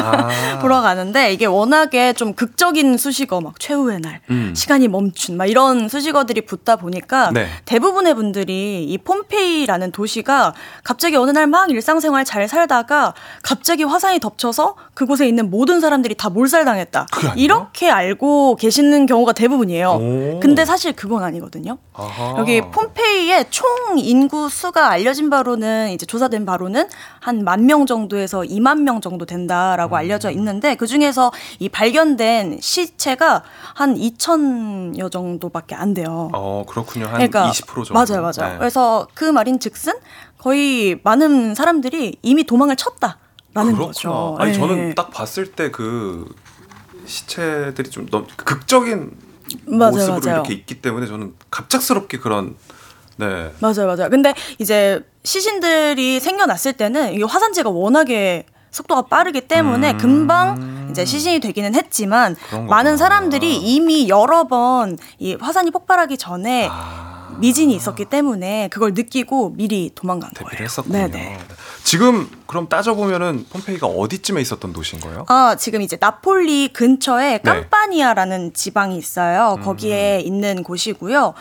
아. 보러 가는데 이게 워낙에 좀 극적인 수식어 막 최후의 날, 음. 시간이 멈춘 막 이런 수식어들이 붙다 보니까 네. 대부분의 분들이 이 폼페이라는 도시가 갑자기 어느 날 막 일상생활 잘 살다가 갑자기 화산이 덮쳐서 그곳에 있는 모든 사람들이 다 몰살당했다. 이렇게 알고 계시는 경우가 대부분이에요. 오. 근데 사실 그건 아니거든요. 아하. 여기 폼페이의 총 인구 수가 알려진 바로는 이제 조사된 바로는 한 만 명 정도에서 2만 명 정도 된다라고 알려져 있는데 그 중에서 이 발견된 시체가 한 2천여 정도밖에 안 돼요. 어 그렇군요. 한 그러니까 20% 정도. 맞아요, 맞아요. 네. 그래서 그 말인즉슨 거의 많은 사람들이 이미 도망을 쳤다 라는 그렇구나. 거죠. 아니 예. 저는 딱 봤을 때 그 시체들이 좀 너무 극적인 맞아요, 모습으로 맞아요. 이렇게 있기 때문에 저는 갑작스럽게 그런 네. 맞아요, 맞아요. 근데 이제 시신들이 생겨났을 때는 이게 화산재가 워낙에 속도가 빠르기 때문에 음. 금방 이제 시신이 되기는 했지만 많은. 사람들이 이미 여러 번 이 화산이 폭발하기 전에 아, 미진이 있었기 때문에 그걸 느끼고 미리 도망간 거예요. 했었군요. 네네. 네. 지금 그럼 따져 보면은 폼페이가 어디쯤에 있었던 도시인 거예요? 아, 지금 이제 나폴리 근처에 네. kam파니아라는 지방이 있어요. 음. 거기에 있는 곳이고요.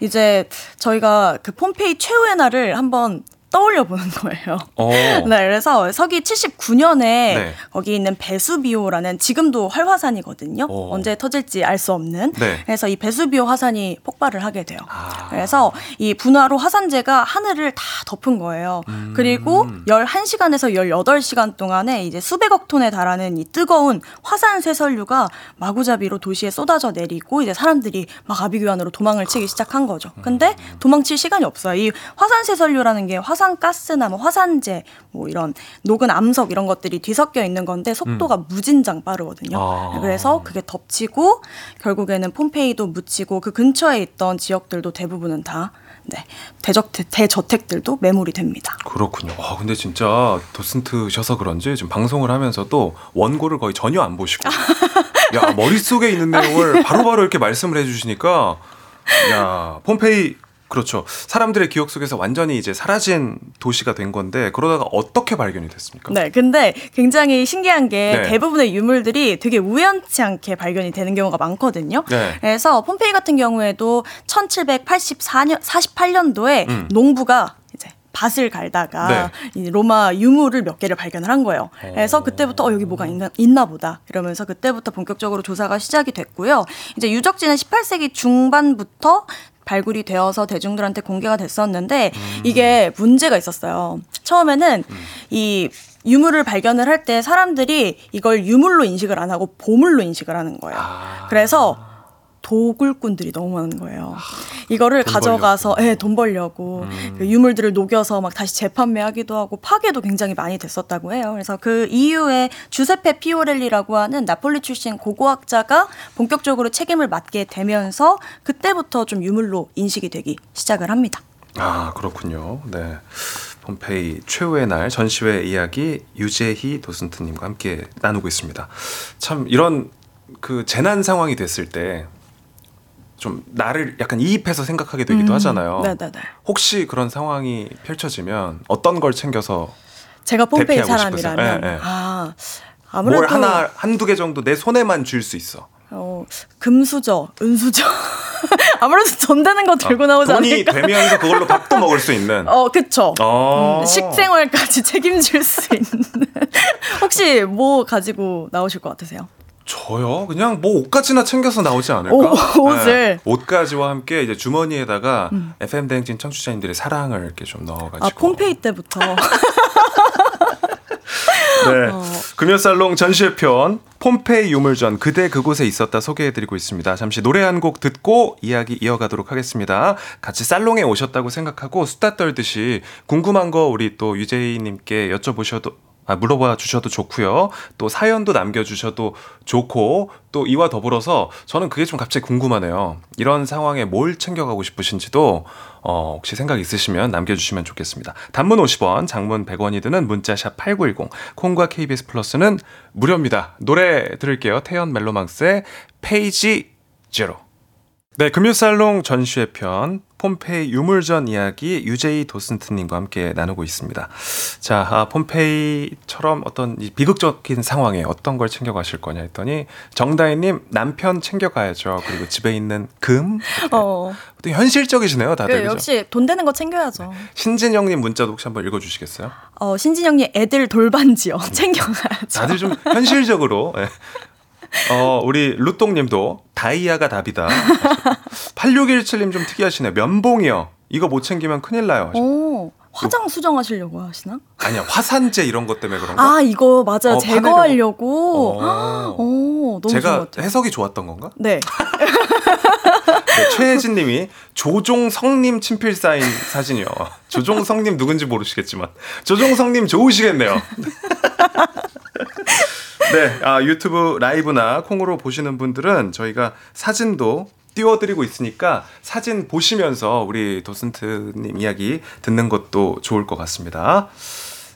이제 저희가 그 폼페이 최후의 날을 한번 떠올려 보는 거예요. 어. 네, 그래서 서기 79년에 네. 거기 있는 베수비오라는 지금도 활화산이거든요. 어. 언제 터질지 알 수 없는. 네. 그래서 이 베수비오 화산이 폭발을 하게 돼요. 아. 그래서 이 분화로 화산재가 하늘을 다 덮은 거예요. 음. 그리고 11시간에서 18시간 동안에 이제 수백억 톤에 달하는 이 뜨거운 화산 쇠설류가 마구잡이로 도시에 쏟아져 내리고 이제 사람들이 막 아비규환으로 도망을 치기 시작한 거죠. 근데 도망칠 시간이 없어요. 이 화산 쇠설류라는 게 화산 가스나 뭐 화산재 뭐 이런 녹은 암석 이런 것들이 뒤섞여 있는 건데 속도가 무진장 빠르거든요. 아. 그래서 그게 덮치고 결국에는 폼페이도 묻히고 그 근처에 있던 지역들도 대부분은 다 네, 대적 대저택들도 매몰이 됩니다. 그렇군요. 와, 근데 진짜 도슨트셔서 그런지 지금 방송을 하면서도 원고를 거의 전혀 안 보시고 야, 머릿속에 있는 내용을 바로바로 이렇게 말씀을 해 주시니까 야, 폼페이 그렇죠. 사람들의 기억 속에서 완전히 이제 사라진 도시가 된 건데 그러다가 어떻게 발견이 됐습니까? 네, 근데 굉장히 신기한 게 네. 대부분의 유물들이 되게 우연치 않게 발견이 되는 경우가 많거든요. 네. 그래서 폼페이 같은 경우에도 1784년 48년도에 음. 농부가 이제 밭을 갈다가 네. 이 로마 유물을 몇 개를 발견을 한 거예요. 그래서 그때부터 어, 여기 뭐가 있나, 있나 보다 이러면서 그때부터 본격적으로 조사가 시작이 됐고요. 이제 유적지는 18세기 중반부터 발굴이 되어서 대중들한테 공개가 됐었는데 음. 이게 문제가 있었어요. 처음에는 이 유물을 발견을 할 때 사람들이 이걸 유물로 인식을 안 하고 보물로 인식을 하는 거예요. 아. 그래서 도굴꾼들이 너무 많은 거예요. 이거를 돈 가져가서 예, 돈 벌려고 음. 그 유물들을 녹여서 막 다시 재판매하기도 하고 파괴도 굉장히 많이 됐었다고 해요. 그래서 그 이후에 주세페 피오렐리라고 하는 나폴리 출신 고고학자가 본격적으로 책임을 맡게 되면서 그때부터 좀 유물로 인식이 되기 시작을 합니다. 아 그렇군요. 네. 폼페이 최후의 날 전시회 이야기 유재희 도슨트님과 함께 나누고 있습니다. 참 이런 그 재난 상황이 됐을 때 좀 나를 약간 이입해서 생각하게 되기도 음, 하잖아요. 네네네. 혹시 그런 상황이 펼쳐지면 어떤 걸 챙겨서 제가 대피하고 사람이라면? 예, 예. 아 아무래도 뭘 하나 한두 개 정도 내 손에만 쥘수 있어. 어, 금수저, 은수저 아무래도 전 되는 거 들고 나오지 어, 돈이 않을까? 되면서 그걸로 밥도 먹을 수 있는. 어, 그쵸. 어. 음, 식생활까지 책임질 수 있는. 혹시 뭐 가지고 나오실 것 같으세요? 저요? 그냥 뭐 옷가지나 챙겨서 나오지 않을까? 오, 옷을. 네. 옷가지와 함께 이제 주머니에다가 FM 대행진 청취자님들의 사랑을 이렇게 좀 넣어가지고. 아, 폼페이 때부터. 네. 어. 금요살롱 전시회편 폼페이 유물전 그대 그곳에 있었다 소개해드리고 있습니다. 잠시 노래 한 곡 듣고 이야기 이어가도록 하겠습니다. 같이 살롱에 오셨다고 생각하고 수다 떨듯이 궁금한 거 우리 또 유재희님께 여쭤보셔도 아, 물어봐 주셔도 좋고요. 또 사연도 남겨주셔도 좋고 또 이와 더불어서 저는 그게 좀 갑자기 궁금하네요. 이런 상황에 뭘 챙겨가고 싶으신지도 어, 혹시 생각 있으시면 남겨주시면 좋겠습니다. 단문 50원, 장문 100원이 드는 문자 샵 8910, 콩과 KBS 플러스는 무료입니다. 노래 들을게요. 태연 멜로망스의 페이지 제로. 네, 금요살롱 전시회 편 폼페이 유물전 이야기 유제희 도슨트님과 함께 나누고 있습니다. 자, 아, 폼페이처럼 어떤 이 비극적인 상황에 어떤 걸 챙겨가실 거냐 했더니 정다희님 남편 챙겨가야죠. 그리고 집에 있는 금. 어. 또 현실적이시네요, 다들. 그? 역시 돈 되는 거 챙겨야죠. 신진영님 문자도 혹시 한번 읽어주시겠어요? 어, 신진영님 애들 돌반지요. 챙겨가야죠. 다들 좀 현실적으로. 예. 어, 우리 루똥님도 다이아가 답이다. 8617님 좀 특이하시네요. 면봉이요. 이거 못 챙기면 큰일 나요. 오, 화장 수정하시려고 하시나? 아니야, 화산재 이런 것 때문에 그런가? 아, 이거 맞아요. 어, 제거하려고. 어. 오, 너무 제가. 해석이 좋았던 건가? 네. 네, 최혜진 님이 조종성님 친필 사인 사진이요. 조종성님 누군지 모르시겠지만. 조종성님 좋으시겠네요. 네, 아, 유튜브 라이브나 콩으로 보시는 분들은 저희가 사진도 띄워드리고 있으니까 사진 보시면서 우리 도슨트님 이야기 듣는 것도 좋을 것 같습니다.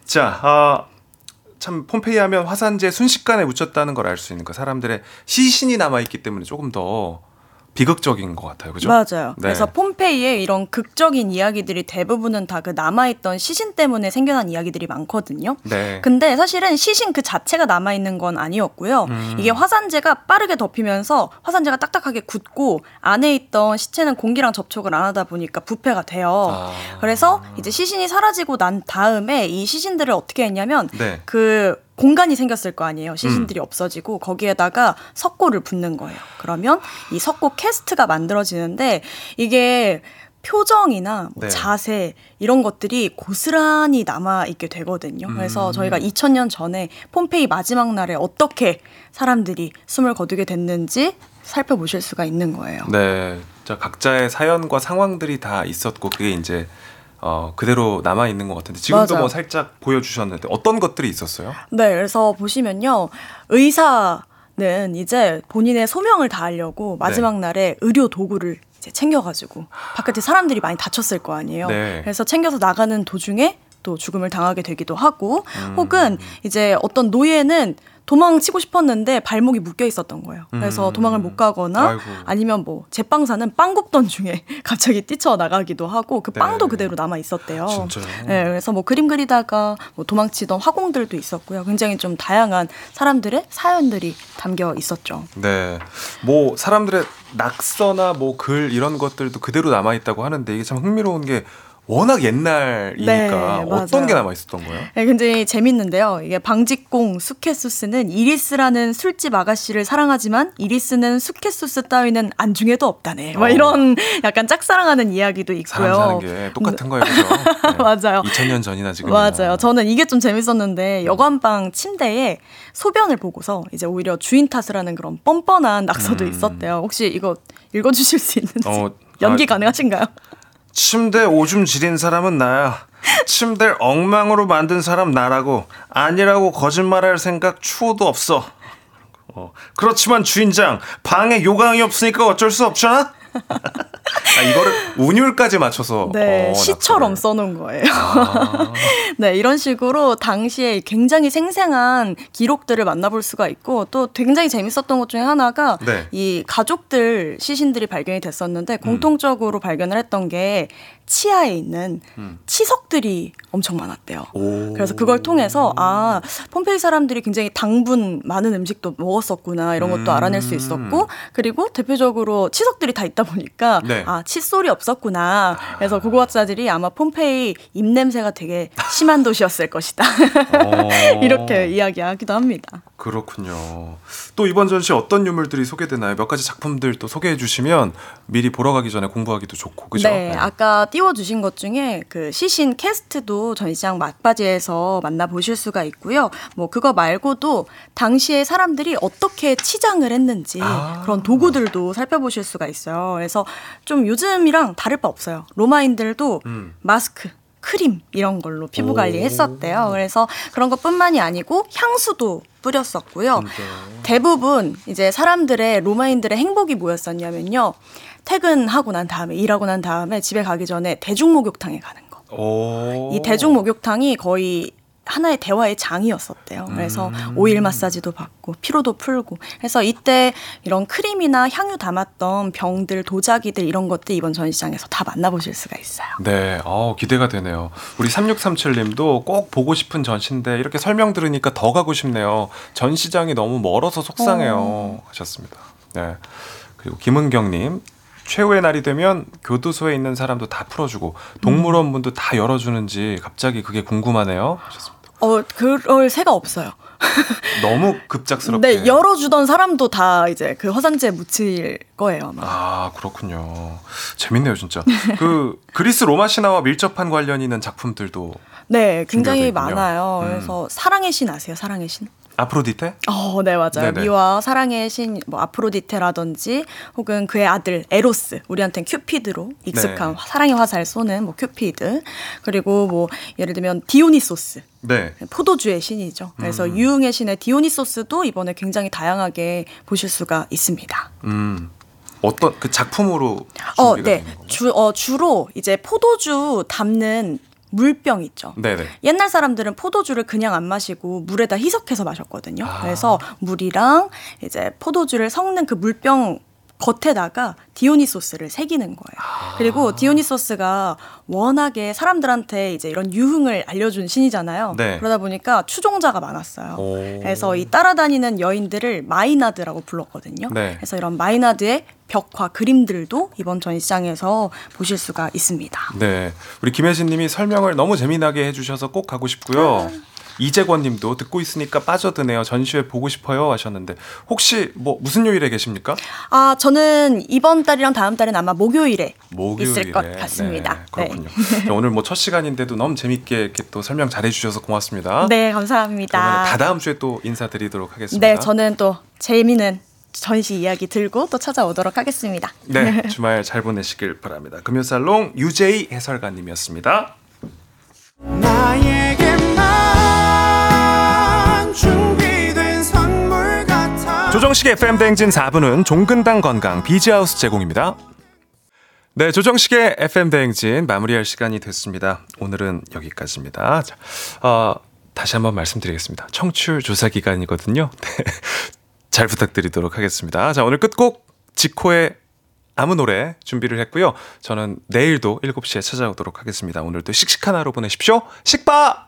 자, 아, 참 폼페이 하면 화산재 순식간에 묻혔다는 걸 알 수 있는 거 사람들의 시신이 남아 있기 때문에 조금 더 비극적인 것 같아요, 그죠? 맞아요. 네. 그래서 폼페이에 이런 극적인 이야기들이 대부분은 다 그 남아있던 시신 때문에 생겨난 이야기들이 많거든요. 네. 근데 사실은 시신 그 자체가 남아있는 건 아니었고요. 음. 이게 화산재가 빠르게 덮이면서 화산재가 딱딱하게 굳고 안에 있던 시체는 공기랑 접촉을 안 하다 보니까 부패가 돼요. 아. 그래서 이제 시신이 사라지고 난 다음에 이 시신들을 어떻게 했냐면 네. 그 공간이 생겼을 거 아니에요. 시신들이 없어지고 거기에다가 석고를 붓는 거예요. 그러면 이 석고 캐스트가 만들어지는데 이게 표정이나 뭐 네. 자세 이런 것들이 고스란히 남아 있게 되거든요. 그래서 음. 저희가 2000년 전에 폼페이 마지막 날에 어떻게 사람들이 숨을 거두게 됐는지 살펴보실 수가 있는 거예요. 네. 자, 각자의 사연과 상황들이 다 있었고 그게 이제 어, 그대로 남아 있는 것 같은데 지금도 맞아요. 뭐 살짝 보여주셨는데 어떤 것들이 있었어요? 네, 그래서 보시면요. 의사는 이제 본인의 소명을 다하려고 마지막 네. 날에 의료 도구를 이제 챙겨가지고 바깥에 사람들이 많이 다쳤을 거 아니에요. 네. 그래서 챙겨서 나가는 도중에 또 죽음을 당하게 되기도 하고 음. 혹은 이제 어떤 노예는 도망치고 싶었는데 발목이 묶여 있었던 거예요. 그래서 음. 도망을 못 가거나 아이고. 아니면 뭐 제빵사는 빵 굽던 중에 갑자기 뛰쳐나가기도 하고 그 빵도 네. 그대로 남아 있었대요. 진짜요? 네, 그래서 뭐 그림 그리다가 뭐 도망치던 화공들도 있었고요. 굉장히 좀 다양한 사람들의 사연들이 담겨 있었죠. 네. 뭐 사람들의 낙서나 뭐 글 이런 것들도 그대로 남아 있다고 하는데 이게 참 흥미로운 게 워낙 옛날이니까 네, 어떤. 게 남아 있었던 거예요? 네, 굉장히 재밌는데요. 이게 방직공 수케수스는 이리스라는 술집 아가씨를 사랑하지만 이리스는 수케수스 따위는 안중에도 없다네. 막 어. 이런 약간 짝사랑하는 이야기도 있고요. 사람 사는 게 똑같은 거예요, 그죠? 네. 맞아요. 2000년 전이나 지금 맞아요. 저는 이게 좀 재밌었는데 여관방 침대에 소변을 보고서 이제 오히려 주인 탓을 하는 그런 뻔뻔한 낙서도 음. 있었대요. 혹시 이거 읽어주실 수 있는지 어, 연기 아, 가능하신가요? 침대 오줌 지린 사람은 나야. 침대를 엉망으로 만든 사람 나라고 아니라고 거짓말할 생각 추호도 없어. 어, 그렇지만 주인장 방에 요강이 없으니까 어쩔 수 없잖아. 아, 이거를 운율까지 맞춰서 네, 어, 시처럼. 써놓은 거예요. 아, 네, 이런 식으로 당시에 굉장히 생생한 기록들을 만나볼 수가 있고 또 굉장히 재밌었던 것 중에 하나가 네. 이 가족들 시신들이 발견이 됐었는데 공통적으로 발견을 했던 게 치아에 있는 음. 치석들이 엄청 많았대요. 오. 그래서 그걸 통해서 아 폼페이 사람들이 굉장히 당분 많은 음식도 먹었었구나 이런 것도 음. 알아낼 수 있었고 그리고 대표적으로 치석들이 다 있다 보니까 네. 아 칫솔이 없었구나 그래서 고고학자들이 아마 폼페이 입 냄새가 되게 심한 도시였을 것이다 어. 이렇게 이야기하기도 합니다. 그렇군요. 또 이번 전시 어떤 유물들이 소개되나요? 몇 가지 작품들 또 소개해 주시면 미리 보러 가기 전에 공부하기도 좋고 그죠? 네, 아까 띄워 주신 것 중에 그 시신 캐스트도 전시장 막바지에서 만나 보실 수가 있고요. 뭐 그거 말고도 당시에 사람들이 어떻게 치장을 했는지 아. 그런 도구들도 살펴보실 수가 있어요. 그래서 좀 요즘이랑 다를 바 없어요. 로마인들도 음. 마스크. 크림 이런 걸로 피부 오. 관리했었대요. 그래서 그런 것뿐만이 아니고 향수도 뿌렸었고요. 진짜요? 대부분 이제 사람들의 로마인들의 행복이 뭐였었냐면요. 퇴근하고 난 다음에 일하고 난 다음에 집에 가기 전에 대중 목욕탕에 가는 거. 오. 이 대중 목욕탕이 거의 하나의 대화의 장이었었대요. 그래서 오일 마사지도 받고 피로도 풀고. 그래서 이때 이런 크림이나 향유 담았던 병들, 도자기들 이런 것들 이번 전시장에서 다 만나보실 수가 있어요. 네, 어, 기대가 되네요. 우리 3637님도 꼭 보고 싶은 전시인데 이렇게 설명 들으니까 더 가고 싶네요. 전시장이 너무 멀어서 속상해요. 하셨습니다. 네. 그리고 김은경님. 최후의 날이 되면 교도소에 있는 사람도 다 풀어주고 동물원 문도 다 열어주는지 갑자기 그게 궁금하네요. 하셨습니다. 어, 그럴 새가 없어요. 너무 급작스럽게. 네, 열어주던 사람도 다 이제 그 화산재 묻힐 거예요, 아마. 아 그렇군요. 재밌네요 진짜. 그 그리스 로마 신화와 밀접한 관련 있는 작품들도 네, 굉장히. 많아요. 음. 그래서 사랑의 신 아세요? 사랑의 신? 아프로디테? 어, 네, 맞아요. 네네. 미와 사랑의 신, 뭐, 아프로디테라든지, 혹은 그의 아들, 에로스, 우리한테는 큐피드로 익숙한 네. 사랑의 화살 쏘는 뭐, 큐피드. 그리고 뭐, 예를 들면, 디오니소스. 네. 포도주의 신이죠. 그래서 음. 유흥의 신의 디오니소스도 이번에 굉장히 다양하게 보실 수가 있습니다. 음 어떤 그 작품으로 어, 준비가 네. 되는 건가요? 주, 어, 주로 이제 포도주 담는 물병 있죠. 네네. 옛날 사람들은 포도주를 그냥 안 마시고 물에다 희석해서 마셨거든요. 아. 그래서 물이랑 이제 포도주를 섞는 그 물병 겉에다가 디오니소스를 새기는 거예요. 아. 그리고 디오니소스가 워낙에 사람들한테 이제 이런 유흥을 알려준 신이잖아요. 네. 그러다 보니까 추종자가 많았어요. 오. 그래서 이 따라다니는 여인들을 마이나드라고 불렀거든요. 네. 그래서 이런 마이나드의 벽화 그림들도 이번 전시장에서 보실 수가 있습니다. 네. 우리 김혜진 님이 설명을 너무 재미나게 해주셔서 꼭 가고 싶고요. 이재권님도 듣고 있으니까 빠져드네요. 전시회 보고 싶어요 하셨는데 혹시 뭐 무슨 요일에 계십니까? 아, 저는 이번 달이랑 다음 달은 아마 목요일에 목요일에 있을 것 같습니다. 네, 그렇군요. 자, 오늘 뭐 첫 시간인데도 너무 재밌게 이렇게 또 설명 잘해주셔서 고맙습니다. 네, 감사합니다. 다 다음 주에 또 인사드리도록 하겠습니다. 네, 저는 또 재미있는 전시 이야기 들고 또 찾아오도록 하겠습니다. 네, 주말 잘 보내시길 바랍니다. 금요살롱 유재희 해설가님이었습니다. 조정식 FM 대행진 4부는 종근당 건강 비지하우스 제공입니다. 네, 조정식의 FM 대행진 마무리할 시간이 됐습니다. 오늘은 여기까지입니다. 자, 어, 다시 한번 말씀드리겠습니다. 청취율 조사 기간이거든요. 네, 잘 부탁드리도록 하겠습니다. 자, 오늘 끝곡 지코의 아무 노래 준비를 했고요. 저는 내일도 7시에 찾아오도록 하겠습니다. 오늘도 씩씩한 하루 보내십시오. 식바!